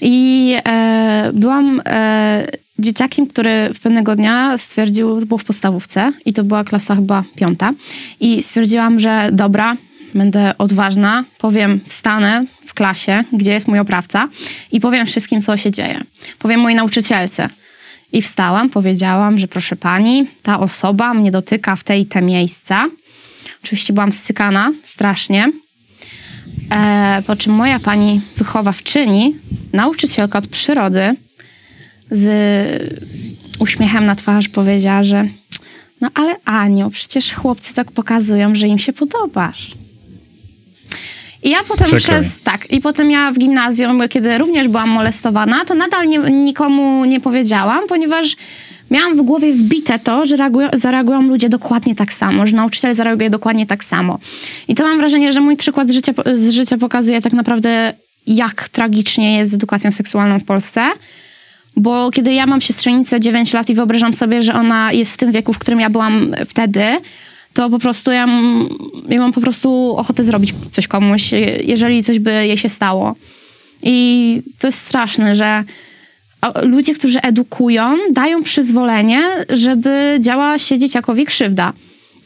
I e, byłam e, dzieciakiem, który w pewnego dnia stwierdził, to było w podstawówce i to była klasa chyba piąta i stwierdziłam, że dobra, będę odważna, powiem, wstanę w klasie, gdzie jest mój oprawca i powiem wszystkim, co się dzieje. Powiem mojej nauczycielce. I wstałam, powiedziałam, że proszę pani, ta osoba mnie dotyka w te i te miejsca. Oczywiście byłam scykana strasznie. E, po czym moja pani wychowawczyni, nauczycielka od przyrody, z uśmiechem na twarz powiedziała, że no ale Aniu, przecież chłopcy tak pokazują, że im się podobasz. I ja potem Przykro przez, tak, i potem ja w gimnazjum, kiedy również byłam molestowana, to nadal nie, nikomu nie powiedziałam, ponieważ miałam w głowie wbite to, że reagują, zareagują ludzie dokładnie tak samo, że nauczyciel zareaguje dokładnie tak samo. I to mam wrażenie, że mój przykład z życia, z życia pokazuje tak naprawdę, jak tragicznie jest z edukacją seksualną w Polsce. Bo kiedy ja mam siostrzenicę 9 lat i wyobrażam sobie, że ona jest w tym wieku, w którym ja byłam wtedy, to po prostu ja, ja mam po prostu ochotę zrobić coś komuś, jeżeli coś by jej się stało. I to jest straszne, że ludzie, którzy edukują, dają przyzwolenie, żeby działała się dzieciakowi krzywda.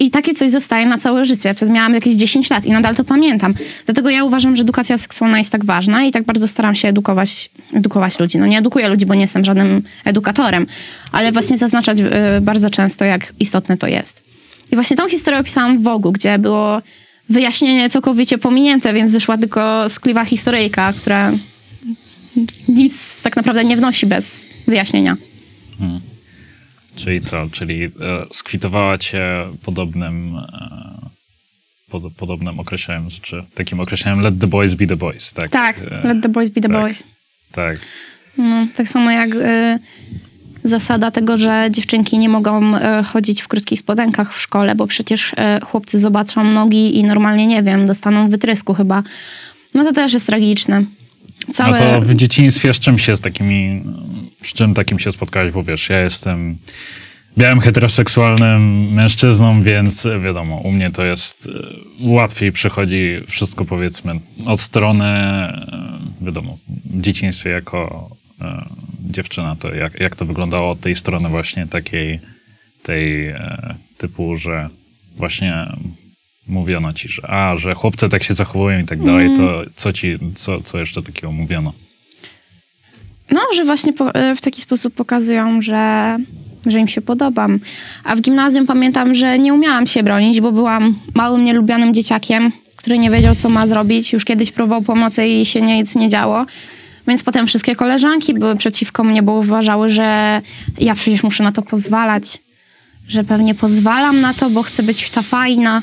I takie coś zostaje na całe życie. Wtedy miałam jakieś 10 lat i nadal to pamiętam. Dlatego ja uważam, że edukacja seksualna jest tak ważna i tak bardzo staram się edukować, edukować ludzi. No nie edukuję ludzi, bo nie jestem żadnym edukatorem, ale właśnie zaznaczać y, bardzo często, jak istotne to jest. I właśnie tą historię opisałam w Wogu, gdzie było wyjaśnienie całkowicie pominięte, więc wyszła tylko skliwa historyjka, która nic tak naprawdę nie wnosi bez wyjaśnienia. Czyli co? Czyli e, skwitowała cię podobnym, e, pod, podobnym określeniem, czy takim określeniem let the boys be the boys, tak? Tak, E, let the boys be the tak. boys. Tak. No, tak samo jak y, zasada tego, że dziewczynki nie mogą y, chodzić w krótkich spodenkach w szkole, bo przecież y, chłopcy zobaczą nogi i normalnie, nie wiem, dostaną wytrysku chyba. No to też jest tragiczne. Całe... A to w dzieciństwie z czym się z takimi, z czym takim się spotkałeś? Bo wiesz, ja jestem białym heteroseksualnym mężczyzną, więc wiadomo, u mnie to jest e, łatwiej przychodzi wszystko powiedzmy od strony, e, wiadomo, w dzieciństwie jako e, dziewczyna, to jak, jak to wyglądało od tej strony właśnie takiej, tej typu, że właśnie mówiono ci, że a, że chłopcy tak się zachowują i tak dalej, to co ci, co, co jeszcze takiego mówiono? No, że właśnie po, e, w taki sposób pokazują, że, że im się podobam. A w gimnazjum pamiętam, że nie umiałam się bronić, bo byłam małym, nielubianym dzieciakiem, który nie wiedział, co ma zrobić. Już kiedyś próbował pomocy i się nic nie działo. Więc potem wszystkie koleżanki były przeciwko mnie, bo uważały, że ja przecież muszę na to pozwalać. Że pewnie pozwalam na to, bo chcę być ta fajna.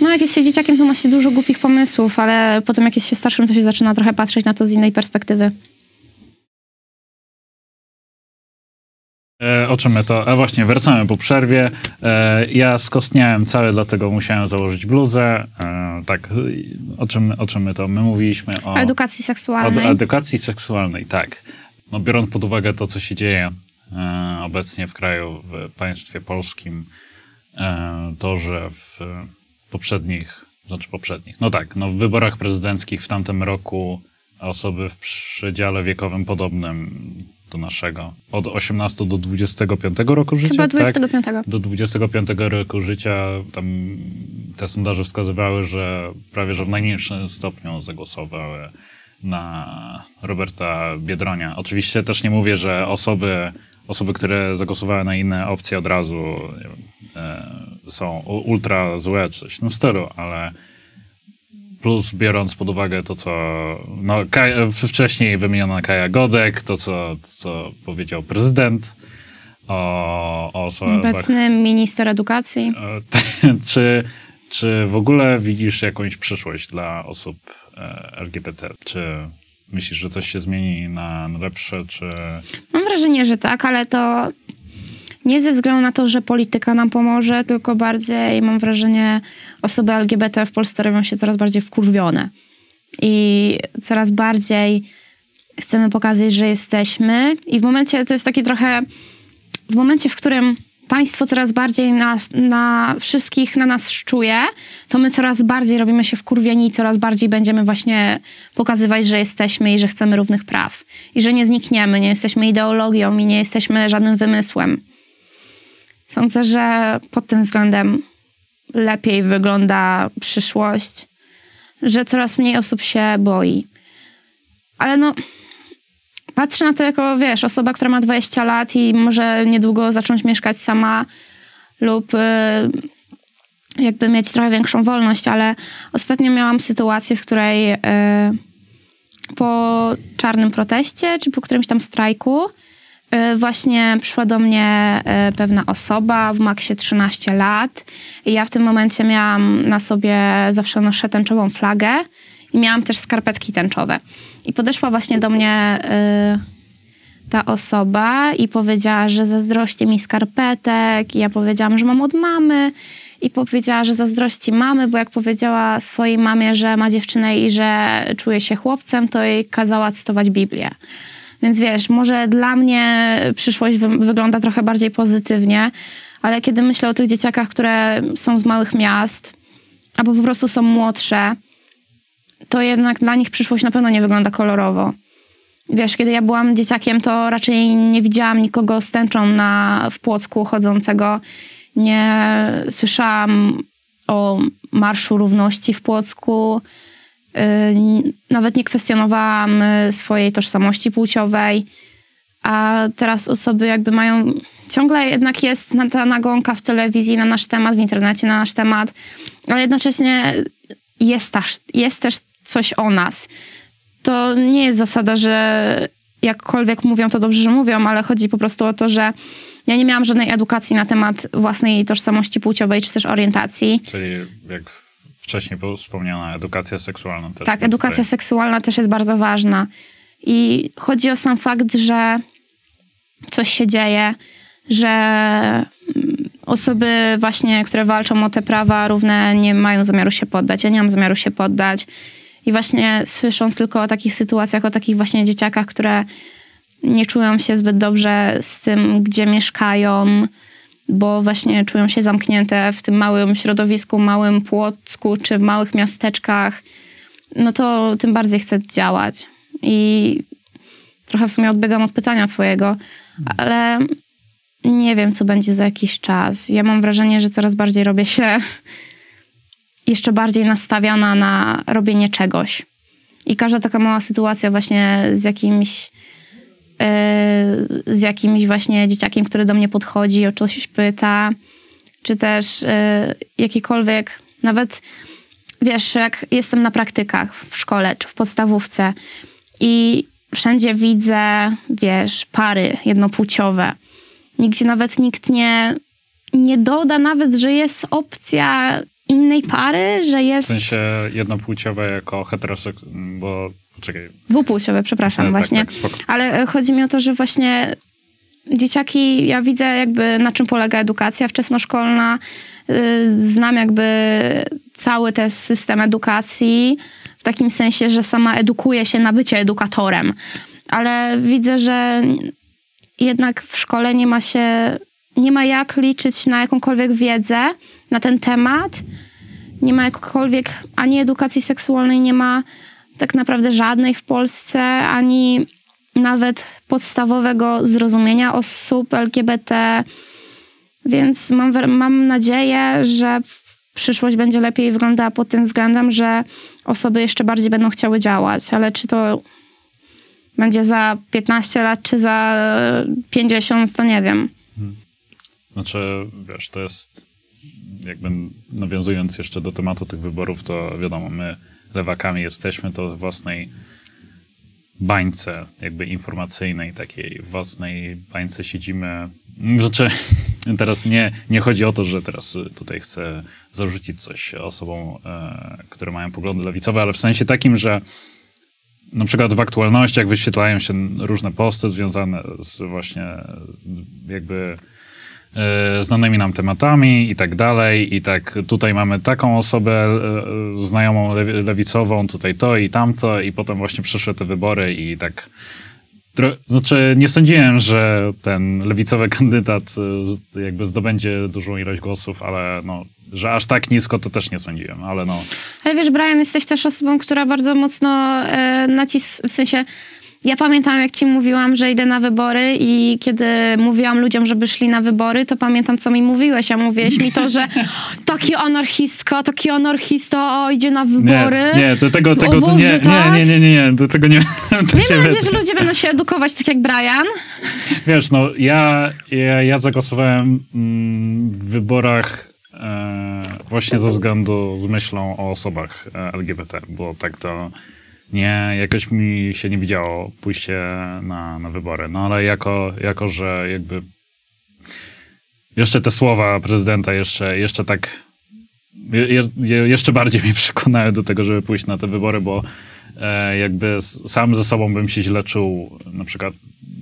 No, jak jest się dzieciakiem, to ma się dużo głupich pomysłów, ale potem jak jest się starszym, to się zaczyna trochę patrzeć na to z innej perspektywy. E, o czym my to? A właśnie, wracamy po przerwie. E, ja skostniałem cały, dlatego musiałem założyć bluzę. E, tak, o czym, o czym my to? My mówiliśmy o, O edukacji o seksualnej. edukacji seksualnej, tak. No, biorąc pod uwagę to, co się dzieje e, obecnie w kraju, w państwie polskim, e, to, że w poprzednich, znaczy poprzednich, no tak, no w wyborach prezydenckich w tamtym roku osoby w przedziale wiekowym podobnym do naszego, od 18 do 25 roku życia, Chyba tak? 25. do 25 roku życia tam te sondaże wskazywały, że prawie że w najmniejszym stopniu zagłosowały na Roberta Biedronia. Oczywiście też nie mówię, że osoby, osoby które zagłosowały na inne opcje od razu e, są ultra złe, czy coś w tym stylu, ale plus biorąc pod uwagę to, co no, Kaj, wcześniej wymieniona Kaja Godek, to, co, co powiedział prezydent o, o osobach Obecny minister edukacji. E, czy, czy w ogóle widzisz jakąś przyszłość dla osób e, LGBT? Czy myślisz, że coś się zmieni na, lepsze, czy... Mam wrażenie, że tak, ale to nie ze względu na to, że polityka nam pomoże, tylko bardziej mam wrażenie, osoby LGBT w Polsce robią się coraz bardziej wkurwione. I coraz bardziej chcemy pokazać, że jesteśmy. I w momencie, to jest taki trochę, w momencie, w którym państwo coraz bardziej nas, na wszystkich na nas szczuje, to my coraz bardziej robimy się wkurwieni i coraz bardziej będziemy właśnie pokazywać, że jesteśmy i że chcemy równych praw. I że nie znikniemy, nie jesteśmy ideologią i nie jesteśmy żadnym wymysłem. Sądzę, że pod tym względem lepiej wygląda przyszłość, że coraz mniej osób się boi. Ale no, patrzę na to jako, wiesz, osoba, która ma 20 lat i może niedługo zacząć mieszkać sama lub y, jakby mieć trochę większą wolność, ale ostatnio miałam sytuację, w której y, po czarnym proteście, czy po którymś tam strajku, y, właśnie przyszła do mnie pewna osoba w maksie 13 lat i ja w tym momencie miałam na sobie, zawsze noszę tęczową flagę i miałam też skarpetki tęczowe. I podeszła właśnie do mnie y, ta osoba i powiedziała, że zazdrości mi skarpetek. I ja powiedziałam, że mam od mamy. I powiedziała, że zazdrości mamy, bo jak powiedziała swojej mamie, że ma dziewczynę i że czuje się chłopcem, to jej kazała cytować Biblię. Więc wiesz, może dla mnie przyszłość wy wygląda trochę bardziej pozytywnie, ale kiedy myślę o tych dzieciakach, które są z małych miast, albo po prostu są młodsze, to jednak dla nich przyszłość na pewno nie wygląda kolorowo. Wiesz, kiedy ja byłam dzieciakiem, to raczej nie widziałam nikogo z tęczą na, w Płocku chodzącego. Nie słyszałam o Marszu Równości w Płocku. Yy, nawet nie kwestionowałam y, swojej tożsamości płciowej. A teraz osoby jakby mają... Ciągle jednak jest ta nagonka w telewizji na nasz temat, w internecie na nasz temat, ale jednocześnie jest też, jest też coś o nas. To nie jest zasada, że jakkolwiek mówią, to dobrze, że mówią, ale chodzi po prostu o to, że ja nie miałam żadnej edukacji na temat własnej tożsamości płciowej czy też orientacji. Czyli jak wcześniej było wspomniana, edukacja seksualna też. Tak, edukacja tutaj. seksualna też jest bardzo ważna. I chodzi o sam fakt, że coś się dzieje, że osoby właśnie, które walczą o te prawa równe, nie mają zamiaru się poddać. Ja nie mam zamiaru się poddać. I właśnie słysząc tylko o takich sytuacjach, o takich właśnie dzieciakach, które nie czują się zbyt dobrze z tym, gdzie mieszkają, bo właśnie czują się zamknięte w tym małym środowisku, małym Płocku czy w małych miasteczkach, no to tym bardziej chcę działać. I trochę w sumie odbiegam od pytania twojego, ale nie wiem, co będzie za jakiś czas. Ja mam wrażenie, że coraz bardziej robię się jeszcze bardziej nastawiona na robienie czegoś. I każda taka mała sytuacja właśnie z jakimś e, z jakimś właśnie dzieciakiem, który do mnie podchodzi, o coś pyta, czy też yy, jakikolwiek, nawet wiesz, jak jestem na praktykach w szkole czy w podstawówce i wszędzie widzę, wiesz, pary jednopłciowe. Nigdzie nawet nikt nie, nie doda nawet, że jest opcja innej pary, że jest... W sensie jednopłciowe jako heteroseksualne, bo czekaj. Dwupłciowe, przepraszam, tak, właśnie. Tak, tak, Ale e, chodzi mi o to, że właśnie dzieciaki, ja widzę jakby na czym polega edukacja wczesnoszkolna, y, znam jakby cały ten system edukacji w takim sensie, że sama edukuję się na bycie edukatorem, ale widzę, że jednak w szkole nie ma się, nie ma jak liczyć na jakąkolwiek wiedzę na ten temat, nie ma jakkolwiek ani edukacji seksualnej, nie ma tak naprawdę żadnej w Polsce, ani nawet podstawowego zrozumienia osób LGBT. Więc mam, mam nadzieję, że przyszłość będzie lepiej wyglądała pod tym względem, że osoby jeszcze bardziej będą chciały działać. Ale czy to będzie za 15 lat, czy za 50, to nie wiem. Znaczy, wiesz, to jest jakby nawiązując jeszcze do tematu tych wyborów, to wiadomo, my lewakami jesteśmy, to w własnej bańce jakby informacyjnej, takiej własnej bańce siedzimy. Znaczy, teraz nie, nie chodzi o to, że teraz tutaj chcę zarzucić coś osobom, e, które mają poglądy lewicowe, ale w sensie takim, że na przykład w aktualnościach wyświetlają się różne posty związane z właśnie jakby znanymi nam tematami i tak dalej. I tak tutaj mamy taką osobę e, znajomą lewicową, tutaj to i tamto i potem właśnie przyszły te wybory i tak znaczy, nie sądziłem, że ten lewicowy kandydat y, jakby zdobędzie dużą ilość głosów, ale no, że aż tak nisko to też nie sądziłem, ale no. Ale wiesz, Brian, jesteś też osobą, która bardzo mocno e, nacis, w sensie ja pamiętam, jak ci mówiłam, że idę na wybory i kiedy mówiłam ludziom, żeby szli na wybory, to pamiętam, co mi mówiłeś, a mówiłeś mi to, że taki anarchistka, taki anarchista, o, idzie na wybory. Nie, nie to tego, tego, to nie, tak? nie, nie, nie, nie, do tego nie. To Miejmy nadzieję, że ludzie będą się edukować tak jak Brian. Wiesz, no, ja, ja, ja zagłosowałem mm, w wyborach e, właśnie ze względu, z myślą o osobach e, LGBT, bo tak to nie, jakoś mi się nie widziało pójście na, na wybory. No ale jako, jako, że jakby jeszcze te słowa prezydenta jeszcze, jeszcze tak je, je, jeszcze bardziej mnie przekonały do tego, żeby pójść na te wybory, bo e, jakby sam ze sobą bym się źle czuł, na przykład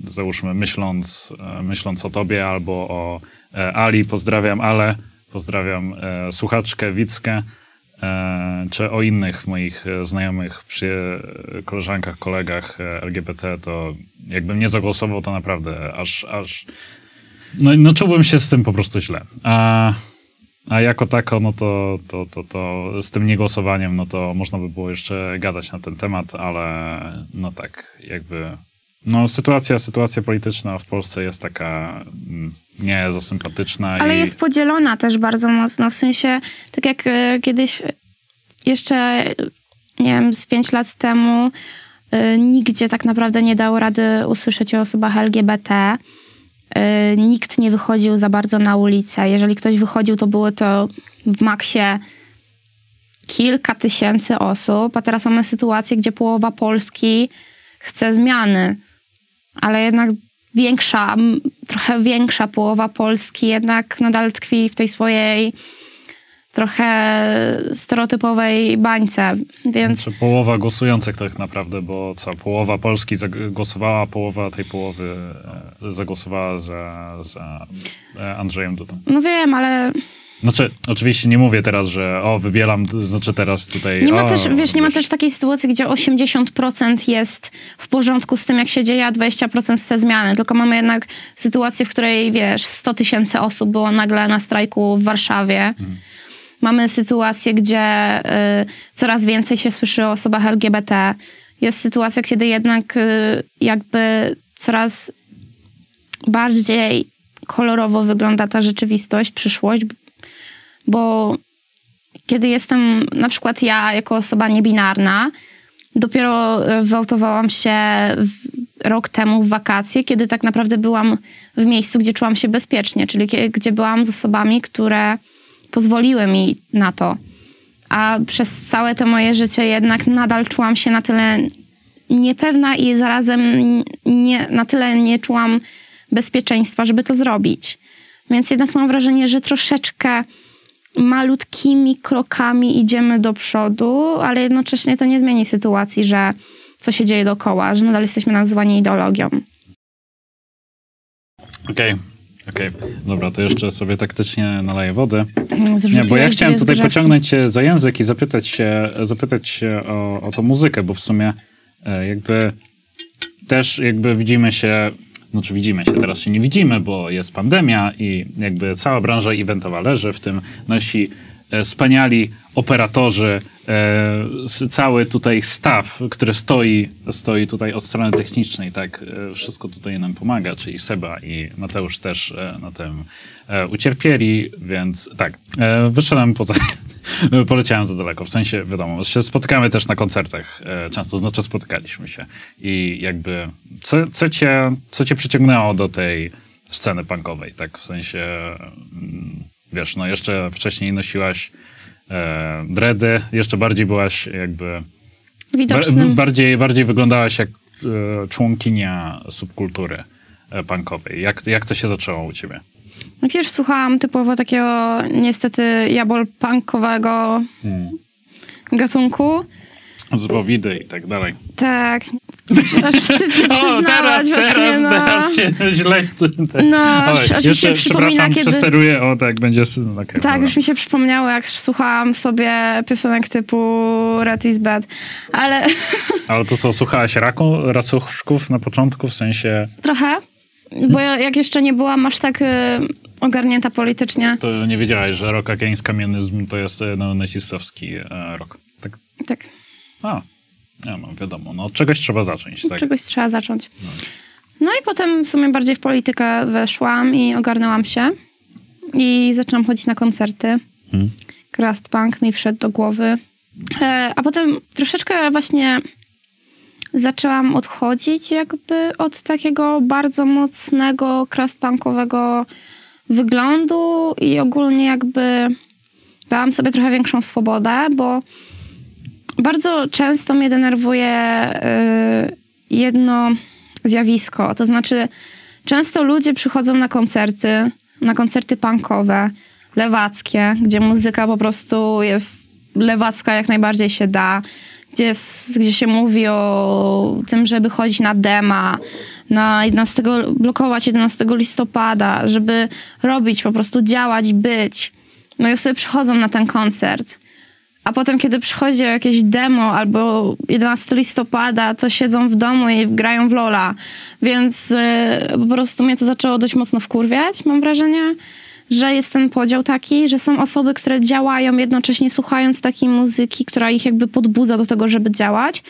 załóżmy myśląc, e, myśląc o tobie albo o e, Ali, pozdrawiam Ale, pozdrawiam e, słuchaczkę Wickę, czy o innych moich e, znajomych, przy koleżankach, kolegach e, LGBT, to jakbym nie zagłosował, to naprawdę aż, aż no, no czułbym się z tym po prostu źle. A, a jako tako, no to, to, to, to z tym niegłosowaniem, no to można by było jeszcze gadać na ten temat, ale no tak, jakby no sytuacja, sytuacja polityczna w Polsce jest taka mm, nie za sympatyczna. Ale i... jest podzielona też bardzo mocno, w sensie, tak jak e, kiedyś jeszcze, nie wiem, z pięć lat temu e, nigdzie tak naprawdę nie dało rady usłyszeć o osobach LGBT. E, nikt nie wychodził za bardzo na ulicę. Jeżeli ktoś wychodził, to było to w maksie kilka tysięcy osób, a teraz mamy sytuację, gdzie połowa Polski chce zmiany, ale jednak większa, trochę większa połowa Polski jednak nadal tkwi w tej swojej trochę stereotypowej bańce, więc... Znaczy połowa głosujących tak naprawdę, bo co, połowa Polski zagłosowała, połowa tej połowy e, zagłosowała za, za e, Andrzejem Dudą. No wiem, ale znaczy, oczywiście nie mówię teraz, że o, wybieram, znaczy teraz tutaj... Nie ma o, też, wiesz, nie ma też takiej sytuacji, gdzie 80% jest w porządku z tym, jak się dzieje, a 20% chce zmiany. Tylko mamy jednak sytuację, w której, wiesz, 100 tysięcy osób było nagle na strajku w Warszawie. Mhm. Mamy sytuację, gdzie y, coraz więcej się słyszy o osobach LGBT. Jest sytuacja, kiedy jednak y, jakby coraz bardziej kolorowo wygląda ta rzeczywistość, przyszłość, bo kiedy jestem, na przykład ja jako osoba niebinarna, dopiero e, wyautowałam się rok temu w wakacje, kiedy tak naprawdę byłam w miejscu, gdzie czułam się bezpiecznie, czyli gdzie byłam z osobami, które pozwoliły mi na to. A przez całe to moje życie jednak nadal czułam się na tyle niepewna i zarazem nie, na tyle nie czułam bezpieczeństwa, żeby to zrobić. Więc jednak mam wrażenie, że troszeczkę malutkimi krokami idziemy do przodu, ale jednocześnie to nie zmieni sytuacji, że co się dzieje dookoła, że nadal jesteśmy nazwani ideologią. Okej, okay. Okej, okay. dobra, to jeszcze sobie taktycznie naleję wody. Nie, bo ja chciałem tutaj pociągnąć się za język i zapytać się, zapytać się o, o tą muzykę, bo w sumie e, jakby też jakby widzimy się znaczy widzimy się, teraz się nie widzimy, bo jest pandemia i jakby cała branża eventowa leży, w tym nasi e, wspaniali operatorzy, e, cały tutaj staw, który stoi, stoi tutaj od strony technicznej, tak, e, wszystko tutaj nam pomaga, czyli Seba i Mateusz też e, na tym e, ucierpieli, więc tak, e, wyszedłem poza, poleciałem za daleko, w sensie, wiadomo, się spotykamy też na koncertach często, znaczy spotykaliśmy się i jakby, co, co, cię, co cię przyciągnęło do tej sceny punkowej, tak, w sensie, mm, wiesz, no jeszcze wcześniej nosiłaś e, dredy, jeszcze bardziej byłaś jakby... Widocznym. bardziej, bardziej wyglądałaś jak e, członkinia subkultury e, punkowej. Jak, jak to się zaczęło u ciebie? Najpierw słuchałam typowo takiego niestety jabol punkowego hmm. gatunku. Z Bowidy i tak dalej. Tak. Aż wstyd się O, teraz, właśnie, teraz, no. teraz się źle... No, aż- aż mi się przypomina, kiedy- przesteruję, o tak, będzie... Okay, Tak, już mi się przypomniało, jak słuchałam sobie piosenek typu Red is Bad, ale Ale to co, słuchałaś raku, rasuszków na początku, w sensie... trochę, bo ja, jak jeszcze nie byłam aż tak y, ogarnięta politycznie, To nie wiedziałaś, że rock against communism to jest e, no, nazistowski e, rok. Tak? tak, A, ja mam wiadomo. No od czegoś trzeba zacząć, od tak? czegoś trzeba zacząć. No i potem w sumie bardziej w politykę weszłam i ogarnęłam się i zaczęłam chodzić na koncerty. Hmm. Crust Punk mi wszedł do głowy. E, a potem troszeczkę właśnie zaczęłam odchodzić jakby od takiego bardzo mocnego crust punkowego wyglądu i ogólnie jakby dałam sobie trochę większą swobodę, bo bardzo często mnie denerwuje y, jedno zjawisko. To znaczy, często ludzie przychodzą na koncerty, na koncerty punkowe, lewackie, gdzie muzyka po prostu jest lewacka jak najbardziej się da, gdzie, gdzie się mówi o tym, żeby chodzić na dema, na 11, blokować 11 listopada, żeby robić, po prostu działać, być. No i sobie przychodzą na ten koncert. A potem, kiedy przychodzi jakieś demo albo 11 listopada, to siedzą w domu i grają w Lola. Więc y, po prostu mnie to zaczęło dość mocno wkurwiać, mam wrażenie, że jest ten podział taki, że są osoby, które działają jednocześnie słuchając takiej muzyki, która ich jakby podbudza do tego, żeby działać.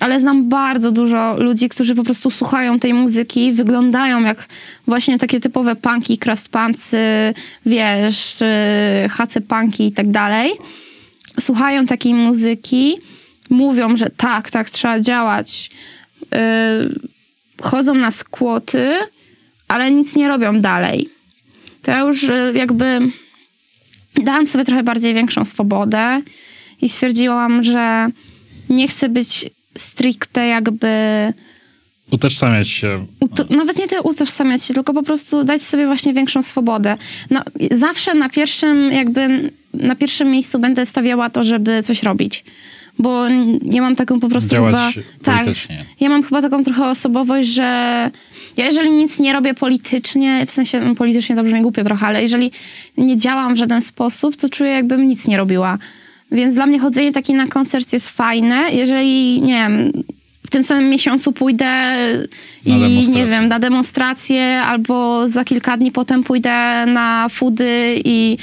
Ale znam bardzo dużo ludzi, którzy po prostu słuchają tej muzyki, wyglądają jak właśnie takie typowe punki, crust punksy, wiesz, y, hace punki i tak dalej słuchają takiej muzyki, mówią, że tak, tak, trzeba działać, yy, chodzą na skłoty, ale nic nie robią dalej. To ja już jakby dałam sobie trochę bardziej większą swobodę i stwierdziłam, że nie chcę być stricte jakby Utożsamiać się. Uto- nawet nie tyle utożsamiać się, tylko po prostu dać sobie właśnie większą swobodę. No, zawsze na pierwszym jakby, na pierwszym miejscu będę stawiała to, żeby coś robić. Bo ja mam taką po prostu Działać chyba... Tak, politycznie. ja mam chyba taką trochę osobowość, że ja jeżeli nic nie robię politycznie, w sensie no, politycznie to brzmi głupio trochę, ale jeżeli nie działam w żaden sposób, to czuję jakbym nic nie robiła. Więc dla mnie chodzenie taki na koncert jest fajne. Jeżeli, nie wiem, w tym samym miesiącu pójdę i nie wiem, na demonstrację, albo za kilka dni potem pójdę na foody i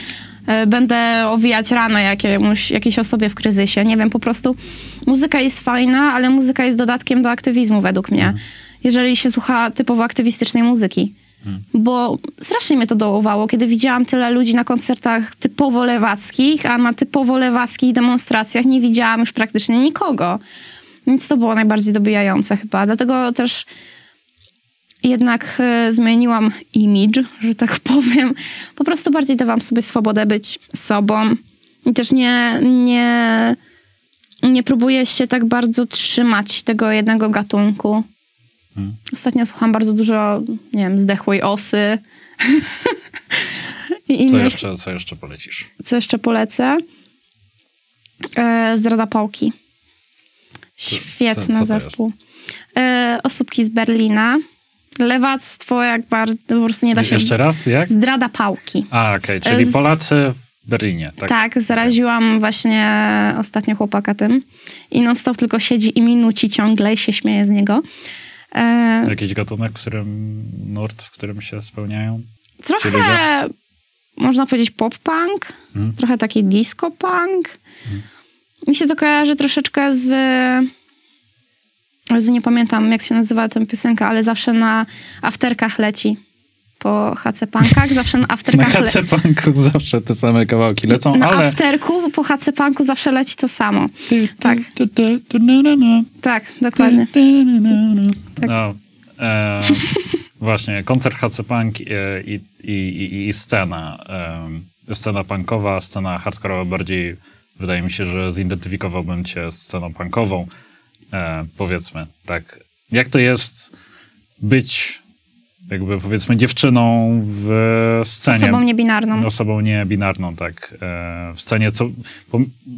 e, będę owijać rano jakiemuś, jakiejś osobie w kryzysie. Nie wiem, po prostu muzyka jest fajna, ale muzyka jest dodatkiem do aktywizmu według mnie. Jeżeli się słucha typowo aktywistycznej muzyki. Bo strasznie mnie to dołowało, kiedy widziałam tyle ludzi na koncertach typowo lewackich, a na typowo lewackich demonstracjach nie widziałam już praktycznie nikogo. Więc to było najbardziej dobijające chyba. Dlatego też jednak e, zmieniłam image, że tak powiem. Po prostu bardziej dawałam sobie swobodę być sobą. I też nie, nie, nie próbuję się tak bardzo trzymać tego jednego gatunku. Ostatnio słucham bardzo dużo, nie wiem, zdechłej osy. I Co jeszcze, co jeszcze polecisz? co jeszcze polecę? E, Zdrada Pałki. Świetny co- co zespół. E, osóbki z Berlina. Lewactwo, jak bardzo, po prostu nie da się... Jeszcze raz, jak? Zdrada Pałki. A, okej, czyli Z- Polacy w Berlinie, tak? Tak, zaraziłam właśnie ostatnio chłopaka tym. I non stop tylko siedzi i minuci ciągle i się śmieje z niego. E, Jakiś gatunek, w którym, nurt, w którym się spełniają? trochę, można powiedzieć, pop-punk. Mhm. Trochę taki disco-punk. Mi się to kojarzy troszeczkę z... Jezu, nie pamiętam, jak się nazywa tę piosenkę, ale zawsze na afterkach leci. Po HC Punkach, zawsze na Na afterkach le- HC Punku zawsze te same kawałki lecą, Na ale... afterku po HC Punku zawsze leci to samo. Tak. Na, na, na. Tak, dokładnie. Na, na, na. Tak. No, e, właśnie, koncert HC Punk e, i, i, i, i scena. E, scena punkowa, scena hardkorowa bardziej, wydaje mi się, że zidentyfikowałbym cię z sceną punkową. E, powiedzmy, tak. Jak to jest być jakby powiedzmy dziewczyną w scenie. Osobą niebinarną. Osobą niebinarną, tak. E, w scenie, co,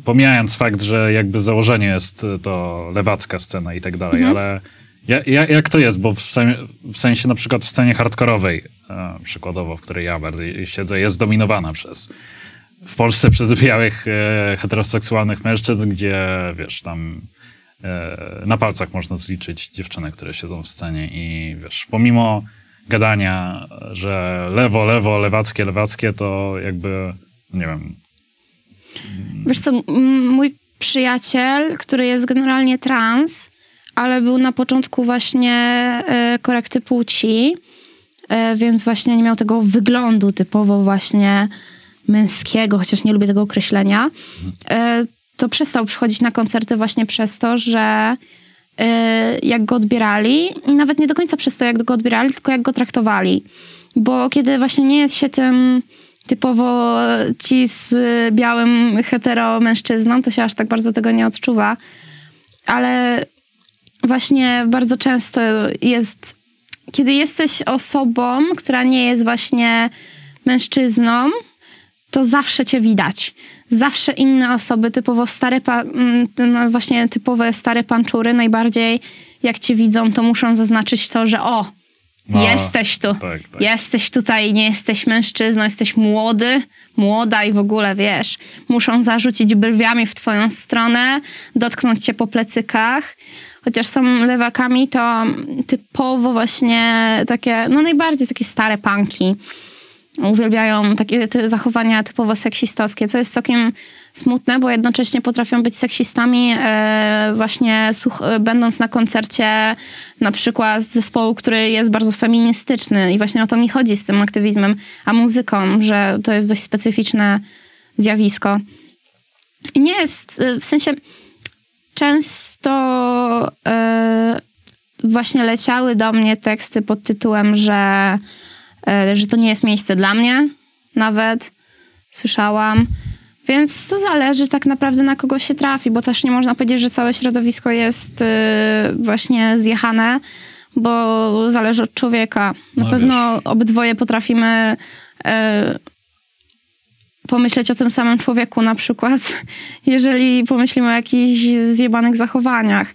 pomijając fakt, że jakby założenie jest to lewacka scena i tak dalej, mhm. ale ja, jak to jest? Bo w, sensie, w sensie na przykład w scenie hardkorowej, e, przykładowo, w której ja bardziej siedzę, jest dominowana przez w Polsce przez białych e, heteroseksualnych mężczyzn, gdzie wiesz, tam e, na palcach można zliczyć dziewczyny, które siedzą w scenie i wiesz, pomimo gadania, że lewo, lewo, lewackie, lewackie, to jakby, nie wiem. Wiesz co, mój przyjaciel, który jest generalnie trans, ale był na początku właśnie e, korekty płci, e, więc właśnie nie miał tego wyglądu typowo właśnie męskiego, chociaż nie lubię tego określenia, e, to przestał przychodzić na koncerty właśnie przez to, że jak go odbierali, nawet nie do końca przez to, jak go odbierali, tylko jak go traktowali. Bo kiedy właśnie nie jest się tym typowo ci z białym hetero mężczyzną, to się aż tak bardzo tego nie odczuwa. Ale właśnie bardzo często jest, kiedy jesteś osobą, która nie jest właśnie mężczyzną, to zawsze cię widać. Zawsze inne osoby, typowo stare, mm, no właśnie typowe stare panczury, najbardziej jak cię widzą, to muszą zaznaczyć to, że o, no, jesteś tu, tak, tak. jesteś tutaj, nie jesteś mężczyzną, jesteś młody, młoda i w ogóle, wiesz, muszą zarzucić brwiami w twoją stronę, dotknąć cię po plecykach, chociaż są lewakami, to typowo właśnie takie, no najbardziej takie stare punki uwielbiają takie te zachowania typowo seksistowskie, co jest całkiem smutne, bo jednocześnie potrafią być seksistami e, właśnie będąc na koncercie na przykład zespołu, który jest bardzo feministyczny i właśnie o to mi chodzi z tym aktywizmem, a muzyką, że to jest dość specyficzne zjawisko. I nie jest, e, w sensie często e, właśnie leciały do mnie teksty pod tytułem, że, że to nie jest miejsce dla mnie, nawet słyszałam. Więc to zależy tak naprawdę na kogo się trafi, bo też nie można powiedzieć, że całe środowisko jest e, właśnie zjechane, bo zależy od człowieka. Na no pewno wiesz. obydwoje potrafimy pomyśleć o tym samym człowieku na przykład, jeżeli pomyślimy o jakichś zjebanych zachowaniach.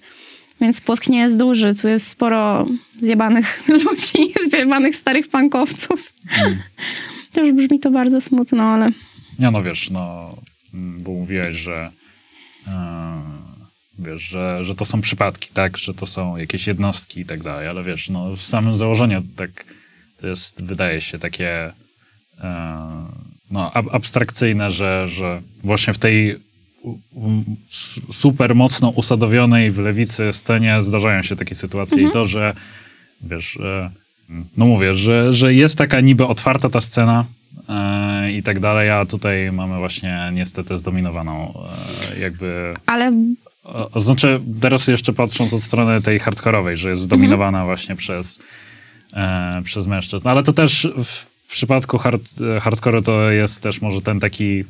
Więc płosk nie jest duży. Tu jest sporo zjebanych ludzi, zjebanych starych pankowców. Hmm. Też brzmi to bardzo smutno, ale... Nie, no wiesz, no, bo mówiłeś, że yy, wiesz, że, że to są przypadki, tak? Że to są jakieś jednostki i tak dalej, ale wiesz, no w samym założeniu tak to jest, wydaje się, takie yy, no, ab abstrakcyjne, że, że właśnie w tej super mocno usadowionej w lewicy scenie zdarzają się takie sytuacje mhm. i to, że wiesz, no mówię, że, że jest taka niby otwarta ta scena e, i tak dalej, a tutaj mamy właśnie niestety zdominowaną e, jakby... Ale... Znaczy teraz jeszcze patrząc od strony tej hardkorowej, że jest zdominowana mhm. właśnie przez, e, przez mężczyzn, ale to też w, przypadku hard, hardcore to jest też może ten taki e,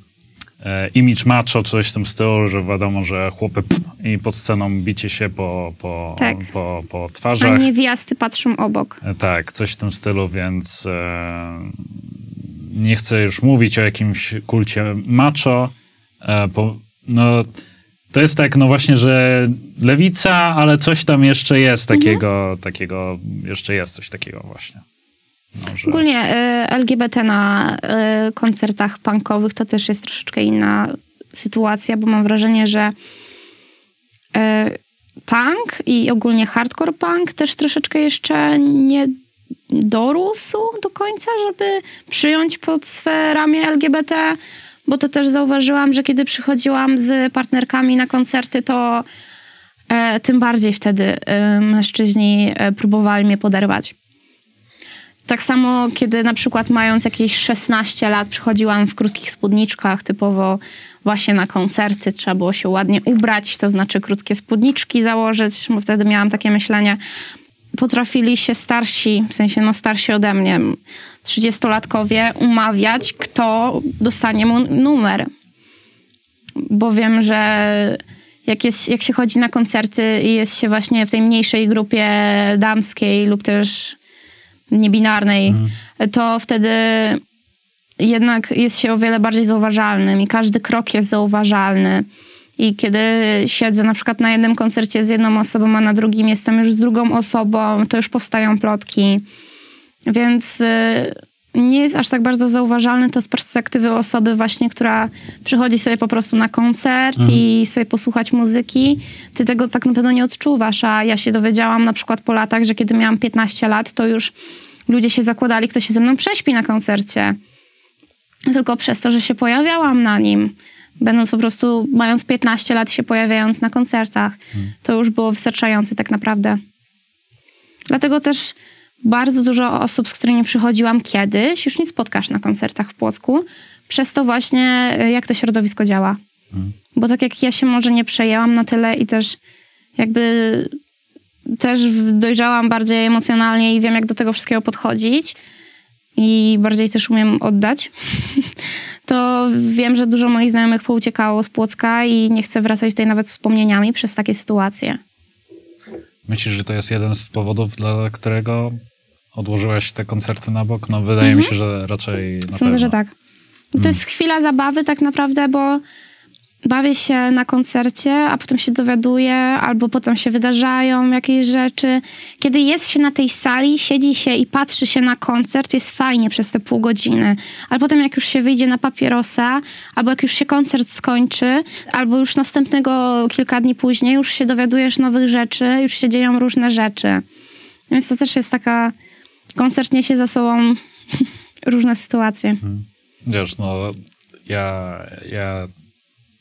image macho, coś w tym stylu, że wiadomo, że chłopy pff, i pod sceną bicie się po, po, tak. po, po twarzach. A niewiasty patrzą obok. E, tak, coś w tym stylu, więc e, nie chcę już mówić o jakimś kulcie macho, e, no, to jest tak, no właśnie, że lewica, ale coś tam jeszcze jest takiego, mhm. takiego, jeszcze jest coś takiego właśnie. Może... Ogólnie y, LGBT na y, koncertach punkowych to też jest troszeczkę inna sytuacja, bo mam wrażenie, że y, punk i ogólnie hardcore punk też troszeczkę jeszcze nie dorósł do końca, żeby przyjąć pod swe ramię LGBT, bo to też zauważyłam, że kiedy przychodziłam z partnerkami na koncerty, to tym bardziej wtedy mężczyźni próbowali mnie poderwać. Tak samo, kiedy na przykład mając jakieś 16 lat przychodziłam w krótkich spódniczkach, typowo właśnie na koncerty, trzeba było się ładnie ubrać, to znaczy krótkie spódniczki założyć, bo wtedy miałam takie myślenie. Potrafili się starsi, w sensie no starsi ode mnie, 30-latkowie umawiać, kto dostanie mu numer. Bo wiem, że jak, jest, jak się chodzi na koncerty i jest się właśnie w tej mniejszej grupie damskiej lub też niebinarnej, to wtedy jednak jest się o wiele bardziej zauważalnym i każdy krok jest zauważalny. I kiedy siedzę na przykład na jednym koncercie z jedną osobą, a na drugim jestem już z drugą osobą, to już powstają plotki. Więc y, nie jest aż tak bardzo zauważalny to z perspektywy osoby właśnie, która przychodzi sobie po prostu na koncert i sobie posłuchać muzyki. Ty tego tak na pewno nie odczuwasz, a ja się dowiedziałam na przykład po latach, że kiedy miałam 15 lat, to już ludzie się zakładali, kto się ze mną prześpi na koncercie. Tylko przez to, że się pojawiałam na nim. Będąc po prostu, mając 15 lat, się pojawiając na koncertach, to już było wystarczające tak naprawdę. Dlatego też bardzo dużo osób, z którymi przychodziłam kiedyś, już nie spotkasz na koncertach w Płocku, przez to właśnie, y, jak to środowisko działa. Bo tak jak ja się może nie przejęłam na tyle i też jakby też dojrzałam bardziej emocjonalnie i wiem, jak do tego wszystkiego podchodzić i bardziej też umiem oddać, to wiem, że dużo moich znajomych pouciekało z Płocka i nie chcę wracać tutaj nawet wspomnieniami przez takie sytuacje. Myślisz, że to jest jeden z powodów, dla którego odłożyłaś te koncerty na bok? No wydaje mi się, że raczej na Sądzę, pewno. że tak. To jest chwila zabawy tak naprawdę, bo bawię się na koncercie, a potem się dowiaduję, albo potem się wydarzają jakieś rzeczy. Kiedy jest się na tej sali, siedzi się i patrzy się na koncert, jest fajnie przez te pół godziny. Ale potem jak już się wyjdzie na papierosa, albo jak już się koncert skończy, albo już następnego kilka dni później już się dowiadujesz nowych rzeczy, już się dzieją różne rzeczy. Więc to też jest taka... Koncert niesie za sobą różne sytuacje. Wiesz, no ja, ja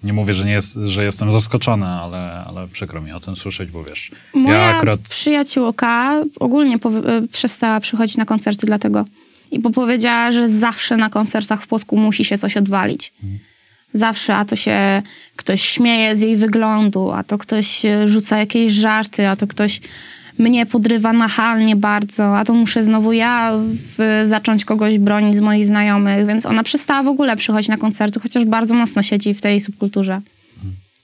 nie mówię, że, nie jest, że jestem zaskoczony, ale, ale przykro mi o tym słyszeć, bo wiesz, Moja ja akurat... przyjaciółka ogólnie e, przestała przychodzić na koncerty dlatego. I bo powiedziała, że zawsze na koncertach w Płocku musi się coś odwalić. Zawsze, a to się ktoś śmieje z jej wyglądu, a to ktoś e, rzuca jakieś żarty, a to ktoś mnie podrywa nachalnie bardzo, a to muszę znowu ja w, zacząć kogoś bronić z moich znajomych, więc ona przestała w ogóle przychodzić na koncerty, chociaż bardzo mocno siedzi w tej subkulturze.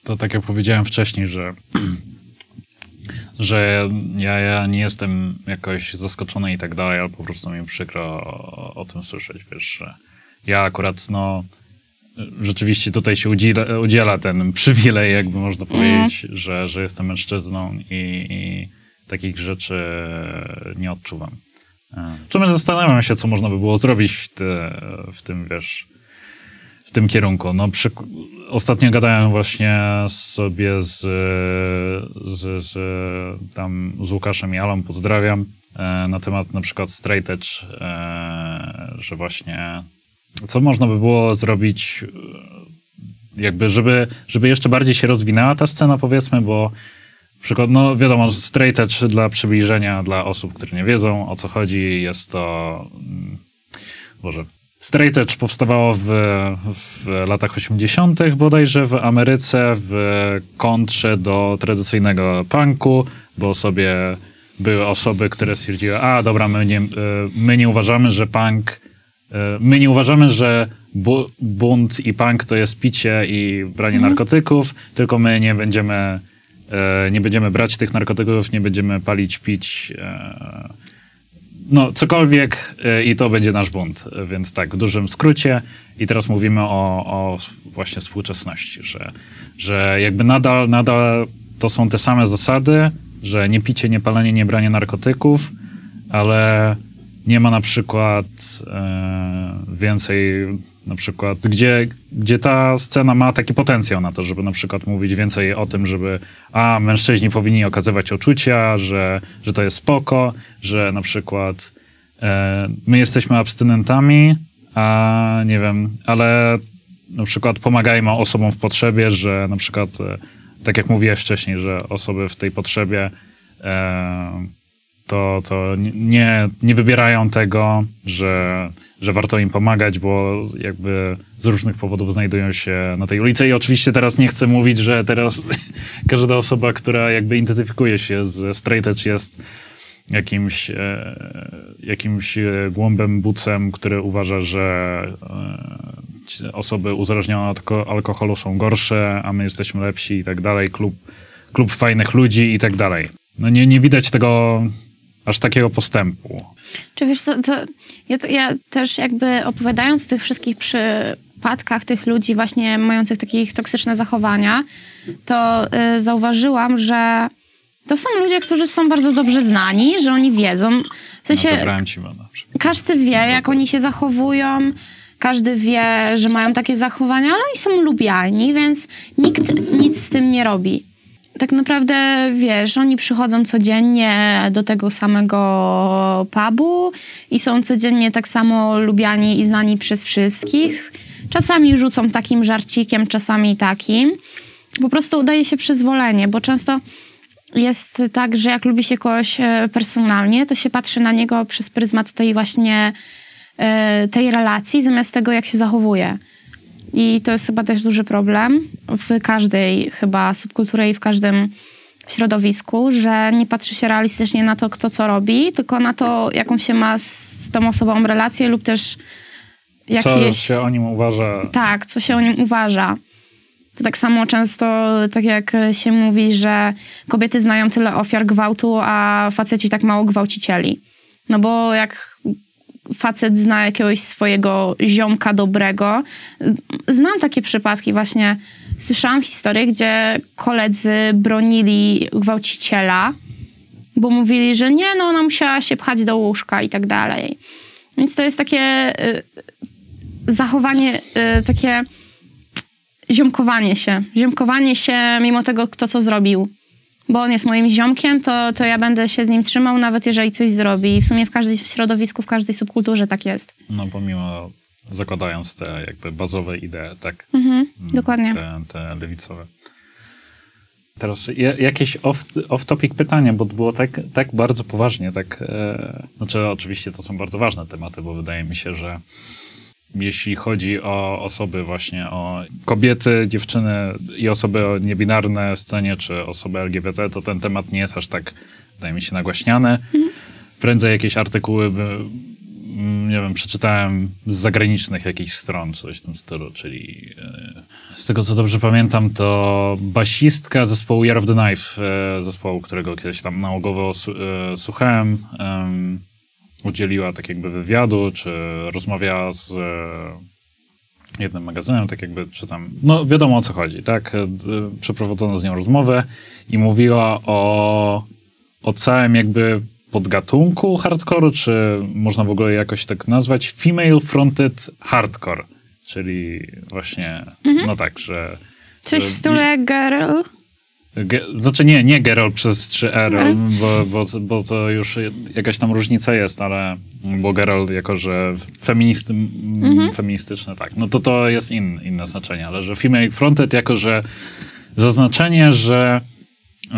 To tak jak powiedziałem wcześniej, że, że ja, ja nie jestem jakoś zaskoczony i tak dalej, ale po prostu mi przykro o, o tym słyszeć, wiesz, że ja akurat, no, rzeczywiście tutaj się udziela, udziela ten przywilej, jakby można powiedzieć, że, że jestem mężczyzną i, i takich rzeczy nie odczuwam. Sumie zastanawiam się, co można by było zrobić w, te, w tym, wiesz, w tym kierunku. No, przy, ostatnio gadałem właśnie sobie z, z, z, tam z Łukaszem i Alą, pozdrawiam, e, na temat na przykład straight edge, e, że właśnie co można by było zrobić e, jakby, żeby, żeby jeszcze bardziej się rozwinęła ta scena, powiedzmy, bo przykład, no wiadomo, straight edge dla przybliżenia dla osób, które nie wiedzą o co chodzi, jest to mm, Boże, Straight Edge powstawało w, w latach 80. bodajże w Ameryce w kontrze do tradycyjnego punku, bo sobie były osoby, które stwierdziły, a dobra, my nie, e, my nie uważamy, że punk, e, my nie uważamy, że bu, bunt i punk to jest picie i branie narkotyków, tylko my nie będziemy, nie będziemy brać tych narkotyków, nie będziemy palić, pić, e, no, cokolwiek y, i to będzie nasz bunt. Więc tak, w dużym skrócie. I teraz mówimy o, o właśnie współczesności, że, że jakby nadal, nadal to są te same zasady, że nie picie, nie palenie, nie branie narkotyków, ale nie ma na przykład e, więcej, na przykład, gdzie, gdzie ta scena ma taki potencjał na to, żeby na przykład mówić więcej o tym, żeby a, mężczyźni powinni okazywać uczucia, że, że to jest spoko, że na przykład e, my jesteśmy abstynentami, a nie wiem, ale na przykład pomagajmy osobom w potrzebie, że na przykład, e, tak jak mówiłeś wcześniej, że osoby w tej potrzebie e, to, to nie, nie wybierają tego, że, że warto im pomagać, bo jakby z różnych powodów znajdują się na tej ulicy. I oczywiście teraz nie chcę mówić, że teraz każda osoba, która jakby identyfikuje się z straight edge jest jakimś, e, jakimś e, głąbem, bucem, który uważa, że e, osoby uzależnione od alko- alkoholu są gorsze, a my jesteśmy lepsi i tak dalej, klub, klub fajnych ludzi i tak dalej. No nie, nie widać tego aż takiego postępu. Czy wiesz, to, to, ja, to ja też jakby opowiadając o tych wszystkich przypadkach tych ludzi właśnie mających takich toksyczne zachowania, to y, zauważyłam, że to są ludzie, którzy są bardzo dobrze znani, że oni wiedzą. W sensie, no, zabrałem ci przykład. każdy wie, jak oni się zachowują, każdy wie, że mają takie zachowania, ale oni są lubiani, więc nikt nic z tym nie robi. Tak naprawdę, wiesz, oni przychodzą codziennie do tego samego pubu i są codziennie tak samo lubiani i znani przez wszystkich. Czasami rzucą takim żarcikiem, czasami takim. Po prostu udaje się przyzwolenie, bo często jest tak, że jak lubi się kogoś e, personalnie, to się patrzy na niego przez pryzmat tej właśnie e, tej relacji, zamiast tego, jak się zachowuje. I to jest chyba też duży problem w każdej chyba subkulturze i w każdym środowisku, że nie patrzy się realistycznie na to, kto co robi, tylko na to, jaką się ma z tą osobą relację lub też Co jakieś... się o nim uważa? Tak, co się o nim uważa. To tak samo często, tak jak się mówi, że kobiety znają tyle ofiar gwałtu, a faceci tak mało gwałcicieli. No bo jak facet zna jakiegoś swojego ziomka dobrego. Znam takie przypadki właśnie. Słyszałam historię, gdzie koledzy bronili gwałciciela, bo mówili, że nie, no ona musiała się pchać do łóżka i tak dalej. Więc to jest takie y, zachowanie, y, takie ziomkowanie się. Ziomkowanie się mimo tego, kto co zrobił. Bo on jest moim ziomkiem, to, to ja będę się z nim trzymał, nawet jeżeli coś zrobi. I w sumie w każdym środowisku, w każdej subkulturze tak jest. No pomimo, zakładając te jakby bazowe idee, tak? Mhm, dokładnie. Te, te lewicowe. Teraz ja- jakieś off- off-topic pytanie, bo to było tak, tak bardzo poważnie, tak, e, znaczy oczywiście to są bardzo ważne tematy, bo wydaje mi się, że jeśli chodzi o osoby właśnie, o kobiety, dziewczyny i osoby o niebinarne scenie, czy osoby LGBT, to ten temat nie jest aż tak, wydaje mi się, nagłaśniany. Prędzej jakieś artykuły, mm, nie wiem, przeczytałem z zagranicznych jakichś stron, coś w tym stylu, czyli e, z tego co dobrze pamiętam, to basistka zespołu Year of the Knife, e, zespołu, którego kiedyś tam nałogowo e, słuchałem, em, udzieliła tak jakby wywiadu, czy rozmawiała z e, jednym magazynem, tak jakby czytam. No wiadomo o co chodzi, tak? E, Przeprowadzono z nią rozmowę i mówiła o, o całym jakby podgatunku hardcore'u, czy można w ogóle jakoś tak nazwać, female fronted hardcore, czyli właśnie, no tak, że... Coś w stylu jak girl. Ge, znaczy nie, nie Geralt przez 3R, bo, bo, bo to już jakaś tam różnica jest, ale bo Geralt jako, że feministy, m, feministyczne, tak, no to to jest in, inne znaczenie, ale że female fronted jako, że zaznaczenie, że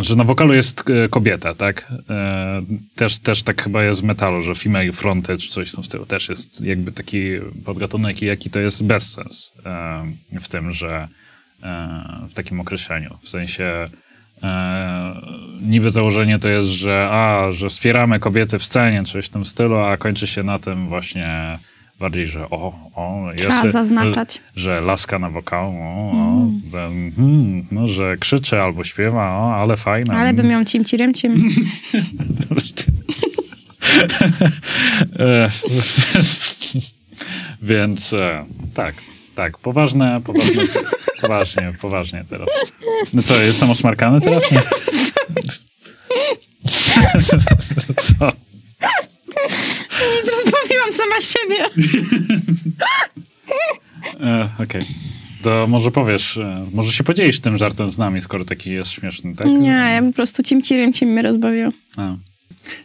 że na wokalu jest e, kobieta, tak? E, też, też tak chyba jest w metalu, że female fronted czy coś w tym stylu. Też jest jakby taki podgatunek, i jaki to jest bezsens e, w tym, że w takim określeniu. W sensie e, niby założenie to jest, że a, że wspieramy kobiety w scenie, coś w tym stylu, a kończy się na tym właśnie bardziej, że o, o, Trzeba zaznaczać. że laska na wokalu, o, o, że, mm, no, że krzyczy albo śpiewa, o, ale fajna. Ale bym ją cim cirem cim. E, Więc e, tak, tak, poważne, poważne, poważnie, poważnie teraz. No co, jestem osmarkany teraz? Nie? Co? Nic rozbawiłam sama siebie. E, Okej. To może powiesz, e, może się podzielisz tym żartem z nami, skoro taki jest śmieszny, tak? Nie, ja po prostu cim cirem cim mnie rozbawił. A.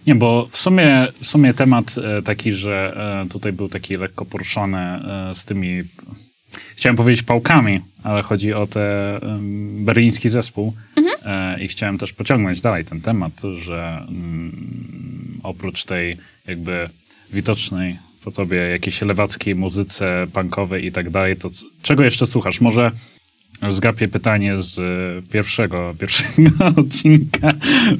Nie, bo w sumie, w sumie temat e, taki, że e, tutaj był taki lekko poruszony z tymi, chciałem powiedzieć pałkami, ale chodzi o te em, berliński zespół e, i chciałem też pociągnąć dalej ten temat, że mm, oprócz tej jakby widocznej po tobie jakiejś lewackiej muzyce punkowej i tak dalej, to czego jeszcze słuchasz? Może zgapię pytanie z e, pierwszego, pierwszego odcinka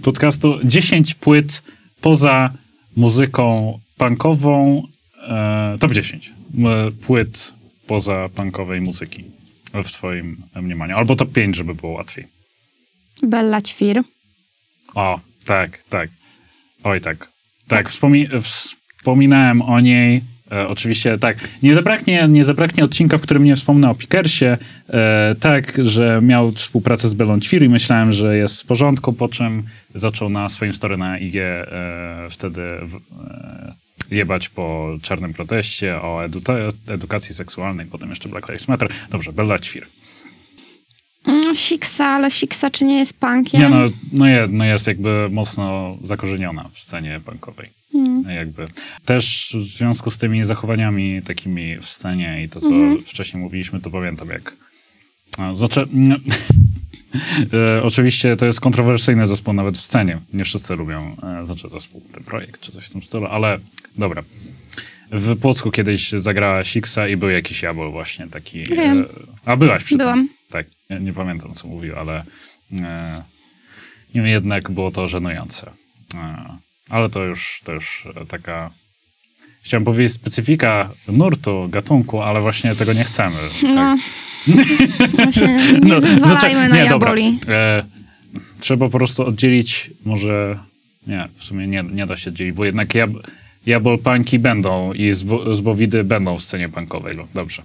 podcastu. 10 płyt poza muzyką punkową, e, top 10 e, płyt poza punkowej muzyki w twoim mniemaniu. Albo top 5, żeby było łatwiej. Bella Ćwir. O, tak, tak. Oj, tak. Tak, wspomi- wspominałem o niej. E, oczywiście tak, nie zabraknie, nie zabraknie odcinka, w którym nie wspomnę o Pickersie. E, tak, że miał współpracę z Belą Ćwir i myślałem, że jest w porządku, po czym zaczął na swoim story na IG e, wtedy w, e, jebać po czarnym proteście o edu- edukacji seksualnej, potem jeszcze Black Lives Matter. Dobrze, Bella Ćwir. No, Siksa, ale Siksa czy nie jest punkiem? Nie, no, no, jest, no jest jakby mocno zakorzeniona w scenie punkowej. Mm. Jakby. Też w związku z tymi zachowaniami takimi w scenie i to, co Mhm. wcześniej mówiliśmy, to pamiętam jak... No, znaczy, no, e, oczywiście to jest kontrowersyjny zespół nawet w scenie. Nie wszyscy lubią, e, znaczy zespół, ten projekt czy coś w tym stylu, ale dobra. W Płocku kiedyś zagrała Siksa i był jakiś jabol właśnie taki. Wiem. E, a byłaś przy Byłam. tym? Tak, nie, nie pamiętam co mówił, ale e, niemniej jednak było to żenujące. E, ale to już, to już e, taka chciałem powiedzieć specyfika nurtu, gatunku, ale właśnie tego nie chcemy. No, Tak. właśnie nie No, zezwalajmy znaczy- na nie, dobra. jaboli. E, trzeba po prostu oddzielić, może nie, w sumie nie, nie da się oddzielić, bo jednak jab, jabol punki będą i zbo, zbowidy będą w scenie punkowej. No, Dobrze,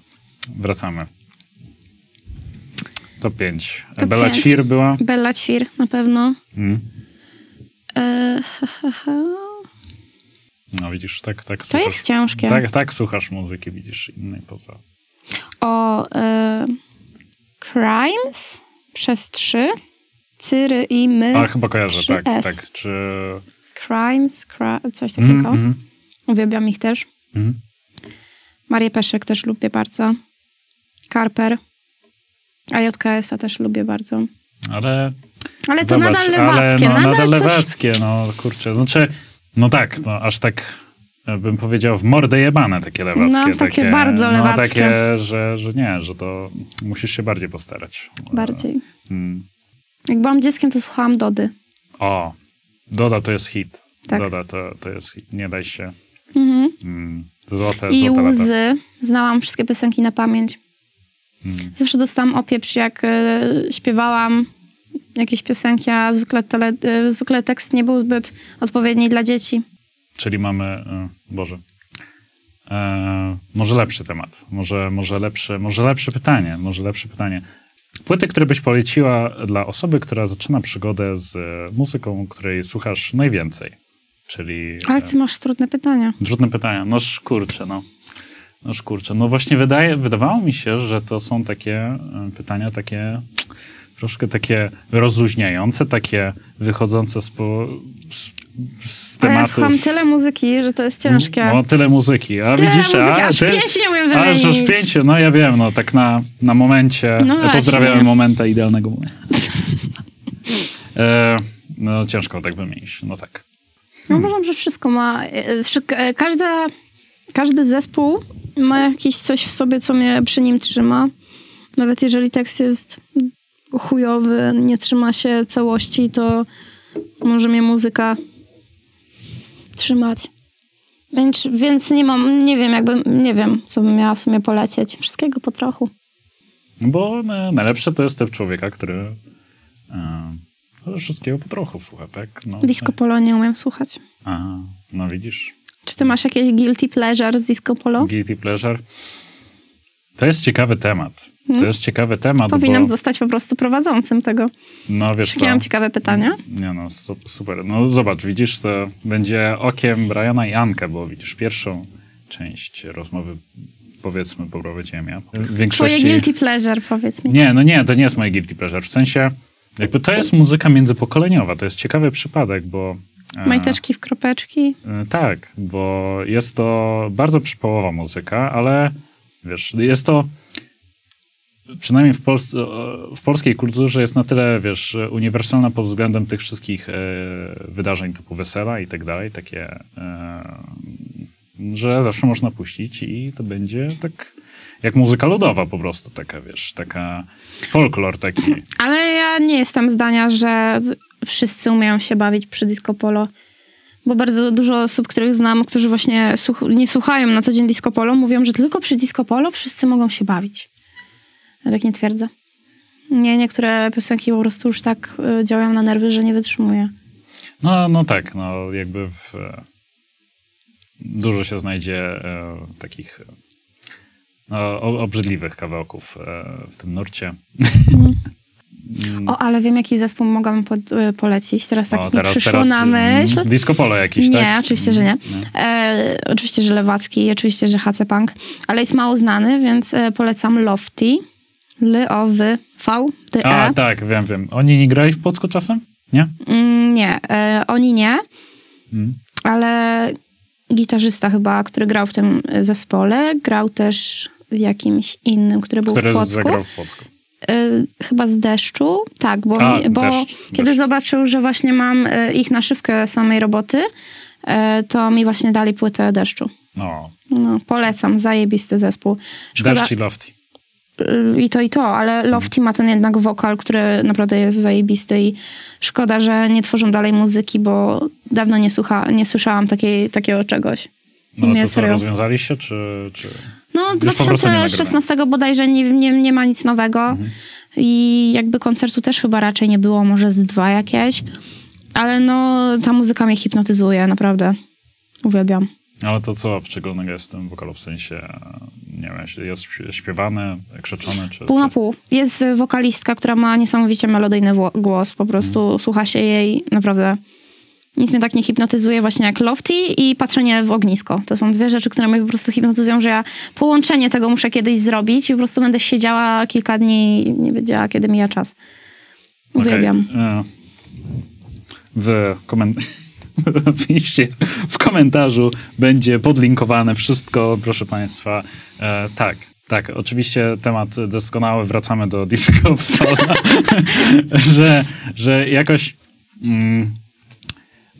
wracamy. 5. Top Bella pięć. Ćwir była. Bella Ćwir na pewno. Mm. E, ha, ha, ha. No widzisz, tak, tak To słuchasz. jest ciężkie. Tak, tak słuchasz muzyki, widzisz innej poza. O e, Crimes przez trzy. Cyry i my. A chyba kojarzę, tak, S. tak. Czy... Crimes, cri- coś takiego. Mm, mm, Uwielbiam ich też. mm. Marię Peszek też lubię bardzo. Karper. A JKS-a też lubię bardzo. Ale Ale to Zobacz, nadal lewackie. Ale no, nadal, nadal coś... lewackie, no kurczę. Znaczy, no tak, no aż tak e, bym powiedział w mordę jebane takie lewackie. No, takie bardzo lewackie. No takie, że, że nie, że to musisz się bardziej postarać. Bardziej. Mm. Jak byłam dzieckiem, to słuchałam Dody. O, Doda to jest hit. Tak. Doda to, to jest hit. Nie daj się. Mhm. Mm. Złote, I złote lata. łzy. Znałam wszystkie piosenki na pamięć. Mm. Zawsze dostałam opieprz, jak e, śpiewałam jakieś piosenki, a zwykle, tele, e, zwykle tekst nie był zbyt odpowiedni dla dzieci. Czyli mamy, e, Boże, e, może lepszy temat, może, może, lepsze, może lepsze pytanie, może lepsze pytanie. Płyty, które byś poleciła dla osoby, która zaczyna przygodę z muzyką, której słuchasz najwięcej, czyli... Ale ty masz trudne pytania. E, trudne pytania, no kurczę, no. No kurczę, no właśnie wydaje, wydawało mi się, że to są takie e, pytania takie troszkę takie rozluźniające, takie wychodzące z, po, z, z Ale ja tematów. słucham tyle muzyki, że to jest ciężkie. No, tyle muzyki. A Tyle widzisz, muzyki, a, aż ty, pięć nie umiem Aż, aż wymienić. pięciu, no ja wiem, no tak na, na momencie. No właśnie. Pozdrawiamy momenta, idealnego e, no ciężko tak wymienić, no tak. Ja uważam, że wszystko ma. e, e, Każda, każdy zespół ma jakieś coś w sobie, co mnie przy nim trzyma. Nawet jeżeli tekst jest chujowy, nie trzyma się całości, to może mnie muzyka trzymać. Więc, więc nie mam, nie wiem, jakby, nie wiem, co bym miała w sumie polecieć. Wszystkiego po trochu. Bo najlepsze to jest typ człowieka, który e, wszystkiego po trochu słucha, tak? No, Disco Polo nie umiem słuchać. Aha, no widzisz. Czy ty masz jakieś guilty pleasure z Disco Polo? Guilty pleasure. To jest ciekawy temat. To jest ciekawy temat, Powinnam bo... zostać po prostu prowadzącym tego. No wiesz mam ciekawe pytania? Nie no, su- super. No zobacz, widzisz, to będzie okiem Briana i Anka, bo widzisz pierwszą część rozmowy, powiedzmy, poprowadziłem ja. W Twoje większości... guilty pleasure, powiedz mi. Nie, no nie, to nie jest moje guilty pleasure. W sensie, jakby to jest muzyka międzypokoleniowa. To jest ciekawy przypadek, bo... e, Majteczki w kropeczki. E, Tak, bo jest to bardzo przypałowa muzyka, ale wiesz, jest to przynajmniej w, Pols w polskiej kulturze jest na tyle, wiesz, uniwersalna pod względem tych wszystkich e, wydarzeń typu wesela i tak dalej, takie, e, że zawsze można puścić i to będzie tak jak muzyka ludowa po prostu, taka, wiesz, taka folklor taki. Ale ja nie jestem zdania, że wszyscy umieją się bawić przy disco polo. Bo bardzo dużo osób, których znam, którzy właśnie słuch- nie słuchają na co dzień disco polo, mówią, że tylko przy disco polo wszyscy mogą się bawić. Ja tak nie twierdzę. Nie, niektóre piosenki po prostu już tak y, działają na nerwy, że nie wytrzymuję. No, no tak, no jakby w, dużo się znajdzie e, takich no, obrzydliwych kawałków e, w tym nurcie. O, ale wiem, jaki zespół mogłam po, e, polecić. Teraz tak o, teraz, przyszło teraz, na myśl. mm, Disco polo jakiś, nie, tak? oczywiście, że nie. E, oczywiście, że Lewacki, oczywiście, że HC Punk, ale jest mało znany, więc e, polecam Lofty. L-O-W-V-T-E. A, tak, wiem, wiem. Oni nie grali w Płocku czasem? Nie? Mm, nie, e, oni nie, Mm. ale gitarzysta chyba, który grał w tym zespole, grał też w jakimś innym, który był Który w Płocku. zagrał w Płocku. Y, chyba z deszczu, tak, bo, A, mi, bo deszcz, kiedy deszcz. zobaczył, że właśnie mam y, ich naszywkę samej roboty, y, to mi właśnie dali płytę deszczu. No, No, polecam, zajebisty zespół. Szkoda, Deszcz i Lofty. y, I to, i to, ale Lofty ma ten jednak wokal, który naprawdę jest zajebisty i szkoda, że nie tworzą dalej muzyki, bo dawno nie, słucha, nie słyszałam takiej, takiego czegoś. No to co, serio- rozwiązaliście, czy... czy... No, Już po prostu nie nagrywamy. 2016 bodajże nie, nie, nie ma nic nowego. Mhm. I jakby koncertu też chyba raczej nie było, może z dwa jakieś. Ale no, ta muzyka mnie hipnotyzuje, naprawdę. Uwielbiam. Ale to co w szczególnego jest w tym wokalu? W sensie, nie wiem, jest śpiewane, krzyczone, czy... Pół na pół. Jest wokalistka, która ma niesamowicie melodyjny głos. Po prostu Mhm. słucha się jej, naprawdę. Nic mnie tak nie hipnotyzuje właśnie jak Lofty i patrzenie w ognisko. To są dwie rzeczy, które mnie po prostu hipnotyzują, że ja połączenie tego muszę kiedyś zrobić i po prostu będę siedziała kilka dni i nie wiedziała, kiedy mija czas. Uwielbiam. e, W, koment... Oczywiście w komentarzu będzie podlinkowane wszystko, proszę Państwa. E, tak, tak, oczywiście temat doskonały, wracamy do disco że, że jakoś... Mm,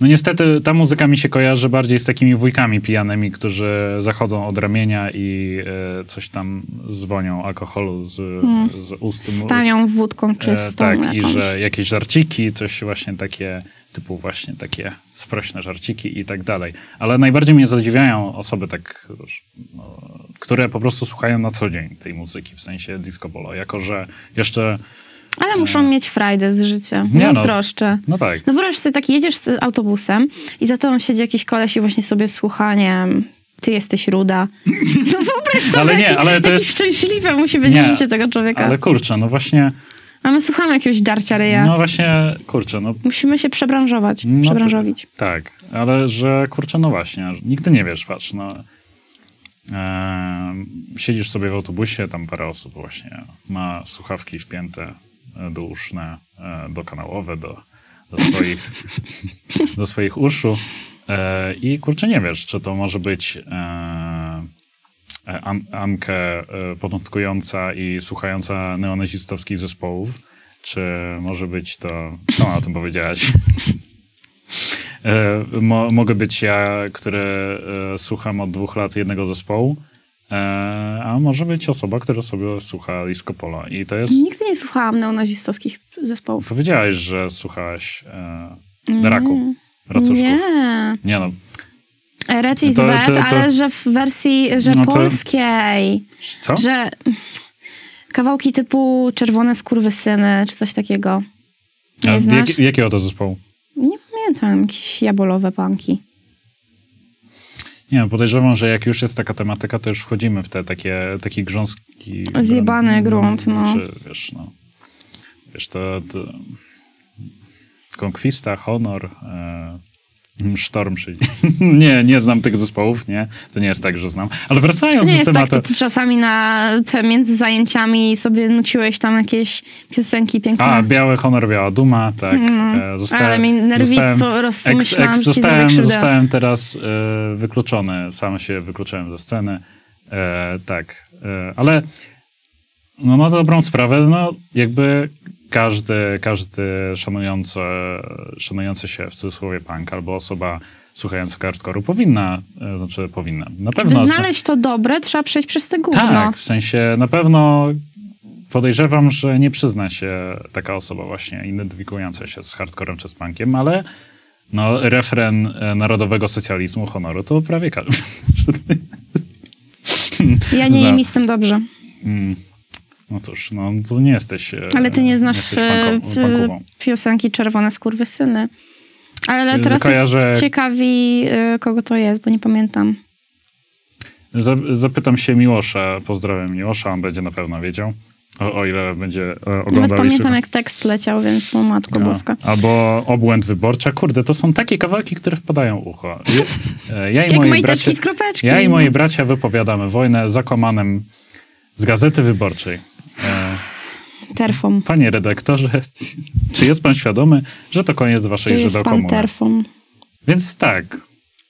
no niestety ta muzyka mi się kojarzy bardziej z takimi wujkami pijanymi, którzy zachodzą od ramienia i e, coś tam zwonią alkoholu z, z ust. Z tanią wódką E, z tą tak, i że jakieś żarciki, coś właśnie takie, typu właśnie takie sprośne żarciki i tak dalej. Ale najbardziej mnie zadziwiają osoby tak, no, które po prostu słuchają na co dzień tej muzyki, w sensie disco polo, jako że jeszcze, Ale muszą mieć frajdę z życia. Nie no. zdroszczę. no tak, No wyobraź sobie tak, jedziesz z autobusem i za tobą siedzi jakiś koleś i właśnie sobie słucha, nie wiem, ty jesteś ruda. No wyobraź sobie, Ale nie, jaki, ale to jest- szczęśliwe musi być Nie, życie tego człowieka. ale kurczę, no właśnie, A my słuchamy jakiegoś darcia ryja. no właśnie, kurczę, no Musimy się przebranżować, No to- przebranżowić. Tak, ale że kurczę, no właśnie, nigdy nie wiesz, patrz, no. E, siedzisz sobie w autobusie, tam parę osób właśnie ma słuchawki wpięte do uszne, e, do kanałowe, do, do, swoich, do swoich uszu e, i kurczę, nie wiesz, czy to może być e, An Ankę początkująca i słuchająca neonazistowskich zespołów, czy może być to, co ona o tym powiedziałaś? Mo, mogę być ja, który słucham od dwóch lat jednego zespołu, a może być osoba, która sobie słucha disco polo. I to jest... Nigdy nie słuchałam neonazistowskich zespołów. Powiedziałaś, że słuchałaś e, raku, racuszków. Nie. Nie no. Red is To- bad, to- to- ale że w wersji, że No polskiej. Co? Że kawałki typu Czerwone skurwysyny, czy coś takiego. Nie A, jak, jakiego to zespołu? Nie pamiętam, jakieś jabolowe panki. Nie wiem, podejrzewam, że jak już jest taka tematyka, to już wchodzimy w te takie, takie grząski... Zjebany grunt, no. Czy, wiesz, no. Wiesz, to... to Konkwista, Honor, e, Sztorm, czyli... nie, nie znam tych zespołów, nie? To nie jest tak, że znam. Ale wracając Nie do jest tematu... tak, ty czasami na te między zajęciami sobie nuciłeś tam jakieś piosenki piękne. A, Biały Honor, Biała Duma, tak. E, No. Ale mi nerwictwo po prostu myślałam, że ci zrobię zostałem, zostałem teraz e, wykluczony. Sam się wykluczyłem ze sceny. E, tak. E, ale no na dobrą sprawę, no jakby każdy, każdy szanujący, szanujący się w cudzysłowie punk albo osoba słuchająca hardcore'u powinna, e, znaczy powinna, na pewno... By znaleźć to dobre, trzeba przejść przez te gówno. Tak, w sensie na pewno podejrzewam, że nie przyzna się taka osoba właśnie identyfikująca się z hardcorem czy z punkiem, ale no, refren e, narodowego socjalizmu, honoru to prawie każdy. Ja nie Za- jem i z tym dobrze. Mm. No cóż, no to nie jesteś. e, Ale ty nie znasz jesteś e, piosenki Czerwone skurwysyny. Ale teraz Kojarzę- ciekawi, y, kogo to jest, bo nie pamiętam. Za- Zapytam się Miłosza, pozdrawiam Miłosza, on będzie na pewno wiedział, o, o ile będzie e, oglądał Nawet pamiętam, jak tekst leciał, więc o matko No. boska. Albo obłęd wyborcza. Kurde, to są takie kawałki, które wpadają ucho. Ja, e, ja i Jak moi bracia, w kropeczki. Ja i moi bracia wypowiadamy wojnę zakomanym z Gazety Wyborczej. E, Terfom. Panie redaktorze, czy jest pan świadomy, że to koniec waszej Jest pan żydokomuny? terfom. Więc tak,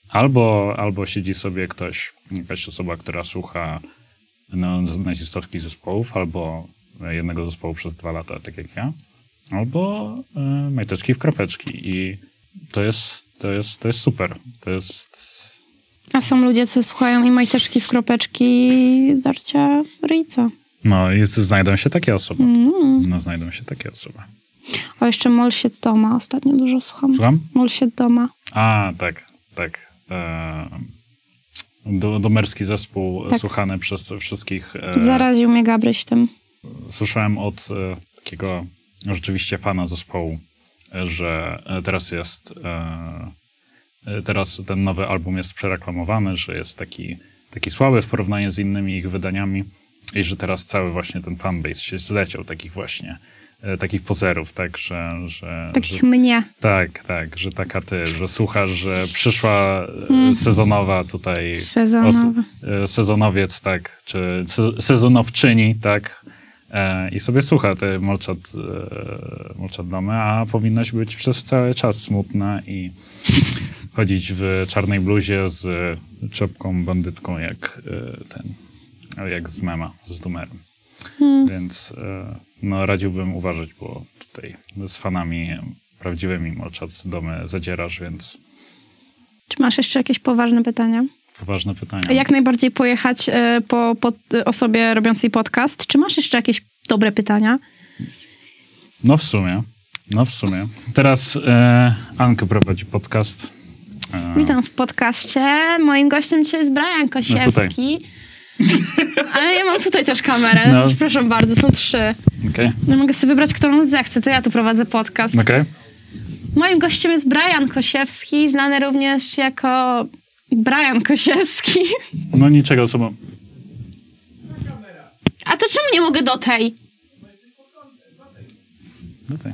albo, albo siedzi sobie ktoś, jakaś osoba, która słucha no, nazistowskich zespołów, albo jednego zespołu przez dwa lata, tak jak ja, albo e, majteczki w kropeczki. I to jest, to jest, to jest super. To jest... A są ludzie, co słuchają i majteczki w kropeczki i darcia ryjca. No, jest, znajdą się takie osoby. Mm. No, znajdą się takie osoby. O, jeszcze Molsiet Doma. Ostatnio dużo słucham. Słucham? Molsiet Doma. A, tak, tak. E, do, domerski zespół Tak. słuchany przez wszystkich. E, Zaraził mnie Gabryś tym. słyszałem od e, takiego rzeczywiście fana zespołu, e, że e, teraz jest e, e, teraz ten nowy album jest przereklamowany, że jest taki, taki słaby w porównaniu z innymi ich wydaniami i że teraz cały właśnie ten fanbase się zleciał takich właśnie e, takich pozerów, tak, że, że, Takich że mnie. tak, tak, że taka ty, że słuchasz, że przyszła e, sezonowa tutaj Mm. Sezonowa. e, sezonowiec, tak, czy se, sezonowczyni, tak, e, i sobie słucha te molczat, e, molczat domy, a powinnaś być przez cały czas smutna i chodzić w czarnej bluzie z czopką bandytką jak e, ten, jak z mema, z dumerem. Więc e, no, radziłbym uważać, bo tutaj z fanami prawdziwymi molczat domy zadzierasz, więc Czy masz jeszcze jakieś poważne pytania? poważne pytania. Jak najbardziej pojechać e, po, po osobie robiącej podcast? Czy masz jeszcze jakieś dobre pytania? No w sumie. No w sumie. Teraz e, Anka prowadzi podcast. E, Witam w podcaście. Moim gościem dzisiaj jest Brian Kosiewski. Ale ja mam tutaj też kamerę. No. Proszę bardzo, są trzy. Okej. Ja mogę sobie wybrać, którą zechcę. To ja tu prowadzę podcast. Okej. Moim gościem jest Brian Kosiewski, znany również jako Brian Kosiewski. No niczego sobą. A to czemu nie mogę do tej? Tutaj.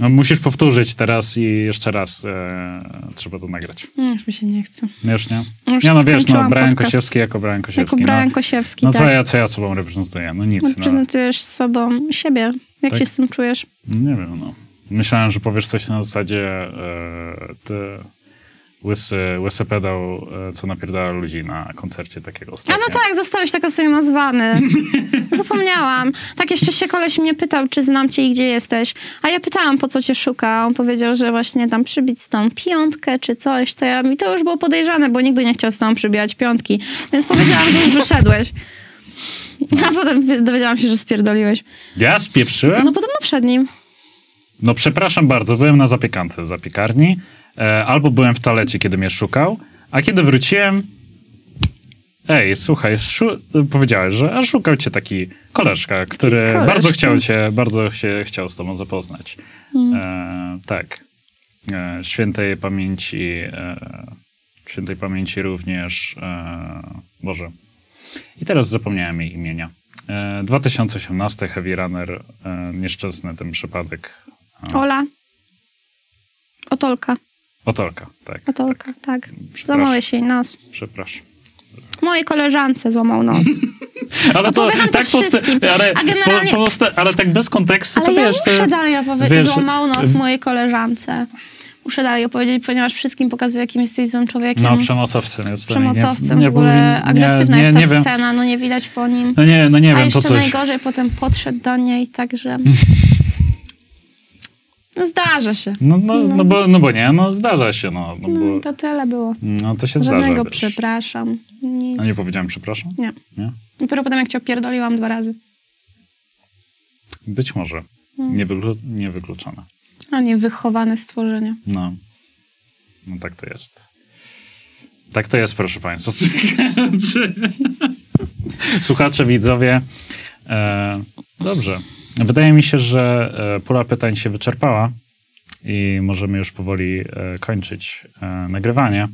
No, musisz powtórzyć teraz i jeszcze raz e, trzeba to nagrać. No, Już mi się nie chce. No Już nie? Już nie no wiesz, no Brian podcast. Kosiewski jako Brian Kosiewski. Jako Brian no, Kosiewski, no tak. co, ja, co ja sobą reprezentuję? No nic. No, No, prezentujesz sobą siebie. Jak Tak. się z tym czujesz? nie wiem, no. Myślałem, że powiesz coś na zasadzie e, ty łysy, łysy pedał, e, co napierdala ludzi na koncercie takiego A ostatnio. no tak, zostałeś tak ostatnio nazwany. Zapomniałam. Tak jeszcze się koleś mnie pytał, czy znam cię i gdzie jesteś. A ja pytałam, po co cię szuka. On powiedział, że właśnie tam przybić tą piątkę czy coś. To ja, mi to już było podejrzane, bo nigdy nie chciał z tobą przybijać piątki. Więc powiedziałam, że już wyszedłeś. A potem dowiedziałam się, że spierdoliłeś. Ja spieprzyłem? No podobno przed nim. No przepraszam bardzo, byłem na zapiekance zapiekarni, albo byłem w toalecie, kiedy mnie szukał, a kiedy wróciłem, ej, słuchaj, powiedziałeś, że szukał cię taki koleżka, który bardzo chciał cię, bardzo się chciał z tobą zapoznać. E, tak. E, świętej pamięci, e, świętej pamięci również, e, Boże. I teraz zapomniałem jej imienia. E, 2018 Heavy Runner, e, nieszczęsny ten przypadek. Ola. Otolka. Otolka, tak. Otolka, tak. Przepraszam. Złamałeś jej nos. Przepraszam. Mojej koleżance złamał nos. Ale to tak to wszystkim. ale, A generalnie- po, ale tak bez kontekstu, Ale to ja wiesz, muszę to, dalej opowiedzieć, wiesz, złamał nos mojej koleżance. Muszę dalej opowiedzieć, ponieważ wszystkim pokazuję, jakim jesteś złym człowiekiem. No, przemocowcem jest. Przemocowcem, nie, nie w ogóle powinien- agresywna nie, jest nie, ta nie wiem. scena, no nie widać po nim. No nie, no nie A wiem, jeszcze to coś. najgorzej potem podszedł do niej, także... No zdarza się. No, no, no, bo, no bo nie, no zdarza się, no, no, No, bo, to tyle było. no to się zdarza, Żadnego wiesz. przepraszam. Nic. A nie powiedziałem przepraszam? Nie. Nie? Dopiero potem jak cię opierdoliłam dwa razy. Być może. Mm. Niewyklu- niewykluczone. A nie wychowane stworzenie. No. No tak to jest. Tak to jest, proszę Państwa. Słuchacze, widzowie. E, dobrze. Wydaje mi się, że e, pula pytań się wyczerpała. i możemy już powoli e, kończyć e, nagrywanie.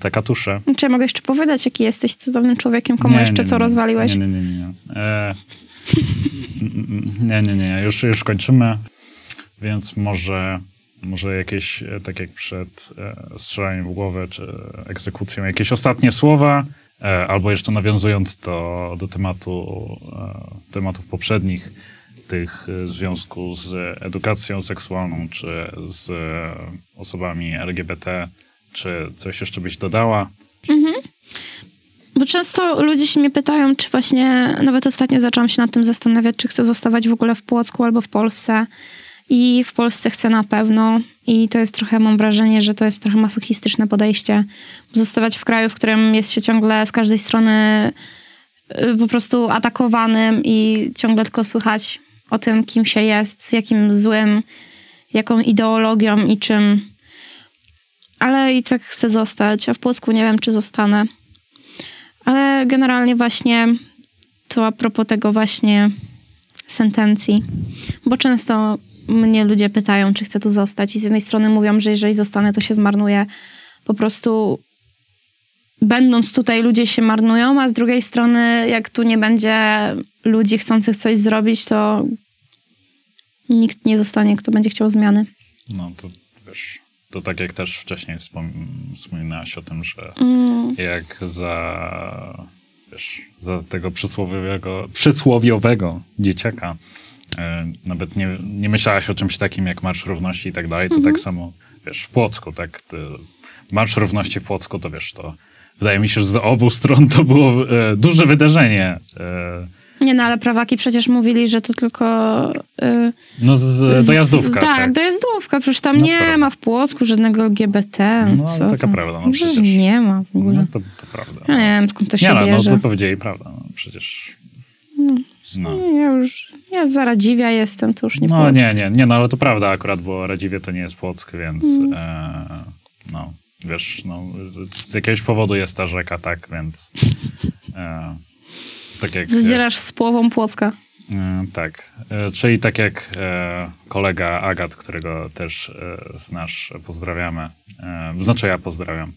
Te katusze. Czy ja mogę jeszcze powiedzieć, jaki jesteś cudownym człowiekiem, komu Nie, jeszcze nie, co nie, rozwaliłeś? Nie, nie, nie, nie. nie. E, nie, nie, nie. Już, już kończymy, więc może, może jakieś, tak jak przed e, strzelaniem w głowę, czy egzekucją, jakieś ostatnie słowa, e, albo jeszcze nawiązując do, do tematu, tematów poprzednich, tych e, w związku z edukacją seksualną, czy z osobami LGBT, czy coś jeszcze byś dodała? Bo często ludzie się mnie pytają, czy właśnie, nawet ostatnio zaczęłam się nad tym zastanawiać, czy chcę zostawać w ogóle w Płocku albo w Polsce. I w Polsce chcę na pewno. I to jest trochę, mam wrażenie, że to jest trochę masochistyczne podejście. Zostawać w kraju, w którym jest się ciągle z każdej strony y, po prostu atakowanym i ciągle tylko słychać o tym, kim się jest, z jakim złym, jaką ideologią i czym. Ale i tak chcę zostać, a w Płocku nie wiem, czy zostanę. Ale generalnie właśnie to a propos tego właśnie sentencji, bo często mnie ludzie pytają, czy chcę tu zostać i z jednej strony mówią, że jeżeli zostanę, to się zmarnuję. Po prostu będąc tutaj ludzie się marnują, a z drugiej strony jak tu nie będzie ludzi chcących coś zrobić, to nikt nie zostanie, kto będzie chciał zmiany. No to wiesz, to tak jak też wcześniej wspom- wspominałaś o tym, że Mm. jak za, wiesz, za tego przysłowiowego, przysłowiowego dzieciaka e, nawet nie, nie myślałaś o czymś takim jak Marsz Równości i tak dalej, to Mhm. tak samo, wiesz, w Płocku, tak, ty, Marsz Równości w Płocku, to wiesz, to wydaje mi się, że z obu stron to było e, duże wydarzenie. E, Nie no, ale prawaki przecież mówili, że to tylko... y, no, z, dojazdówka. Z, tak, dojazdówka. Przecież tam No nie prawda. ma w Płocku żadnego LGBT. No, co taka tam? prawda, no Przecież nie ma w ogóle. No, to, to prawda. Ja nie wiem, skąd to się Nie, no, no bierze. to powiedzieli prawda, no, przecież... No. Ja już, ja z Radziwia jestem, to już nie No Płock. nie, nie, nie, no ale to prawda akurat, bo Radziwie to nie jest Płock, więc Mm. e, no, wiesz, no, z jakiegoś powodu jest ta rzeka, tak, więc e, tak jak... Zdzierasz z połową Płocka. E, tak, e, czyli tak jak e, kolega Agat, którego też e, znasz, pozdrawiamy. E, znaczy ja pozdrawiam.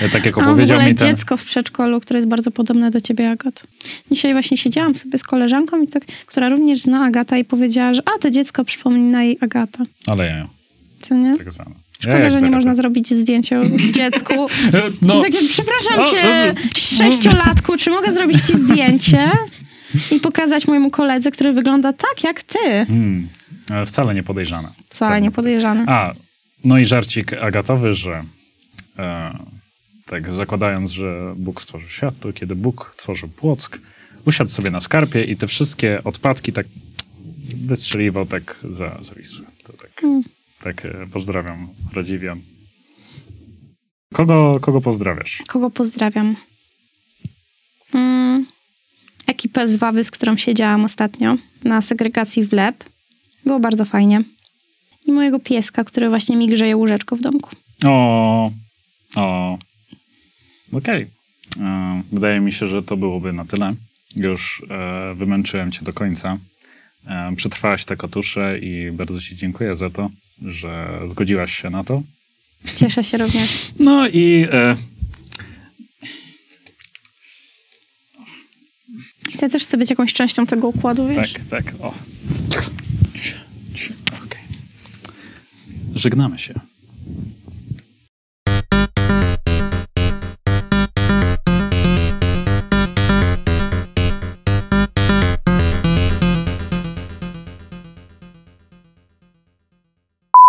E, tak jak A mam w opowiedział mi ten... dziecko w przedszkolu, które jest bardzo podobne do ciebie, Agat. Dzisiaj właśnie siedziałam sobie z koleżanką, i tak, która również zna Agata i powiedziała, że a, to dziecko przypomina jej Agata. Ale ja, Co nie? tak zwane. Szkoda, że nie można zrobić zdjęcia z dziecku. No, I takie, przepraszam cię, sześciolatku, czy mogę zrobić ci zdjęcie i pokazać mojemu koledze, który wygląda tak jak ty? Hmm, wcale nie podejrzane. Wcale nie podejrzany. A, no i żarcik agatowy, że e, tak zakładając, że Bóg stworzył świat, to kiedy Bóg tworzył Płock, usiadł sobie na skarpie i te wszystkie odpadki tak wystrzeliwał tak za, za Wisłę. To tak, tak e, pozdrawiam Radziwian. Kogo, kogo pozdrawiasz? Kogo pozdrawiam? Mm, ekipę z Wawy, z którą siedziałam ostatnio na segregacji w Leb. Było bardzo fajnie. I mojego pieska, który właśnie mi grzeje łóżeczko w domku. O, o. Okej. E, Wydaje mi się, że to byłoby na tyle. Już e, wymęczyłem cię do końca. E, przetrwałaś te kotusze i bardzo ci dziękuję za to, że zgodziłaś się na to. Cieszę się również. No i e, Ja też chcę być jakąś częścią tego układu, wiesz? tak, tak, o. Okej. Żegnamy się.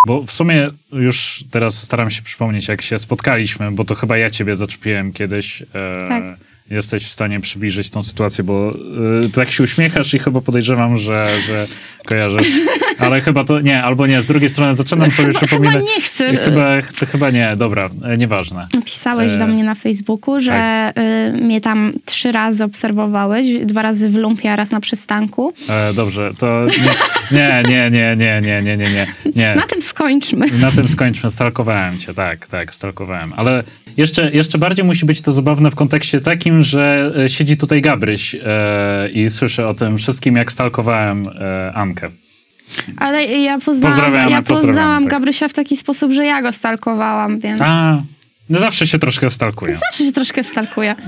Bo w sumie już teraz staram się przypomnieć, jak się spotkaliśmy, bo to chyba ja ciebie zaczepiłem kiedyś. E, Tak. Jesteś w stanie przybliżyć tą sytuację, bo e, tak się uśmiechasz i chyba podejrzewam, że, że kojarzysz. Ale chyba to nie, albo nie. Z drugiej strony zaczynam sobie Chyba, przypominać. chyba nie chcę. Chyba, to chyba nie, dobra, e, nieważne. Pisałeś E, do mnie na Facebooku, że tak. y, mnie tam trzy razy obserwowałeś. Dwa razy w lumpie, a raz na przystanku. E, dobrze, to nie, nie, nie, nie, nie, nie, nie, nie, nie. Na tym skończmy. Na tym skończmy. Stalkowałem cię, tak, tak, stalkowałem. Ale jeszcze, jeszcze bardziej musi być to zabawne w kontekście takim, że e, siedzi tutaj Gabryś e, i słyszę o tym wszystkim, jak stalkowałem e, Ankę. Ale ja poznałam, ja poznałam tak. Gabrysia w taki sposób, że ja go stalkowałam, więc A, no zawsze się troszkę stalkuję. zawsze się troszkę stalkuję.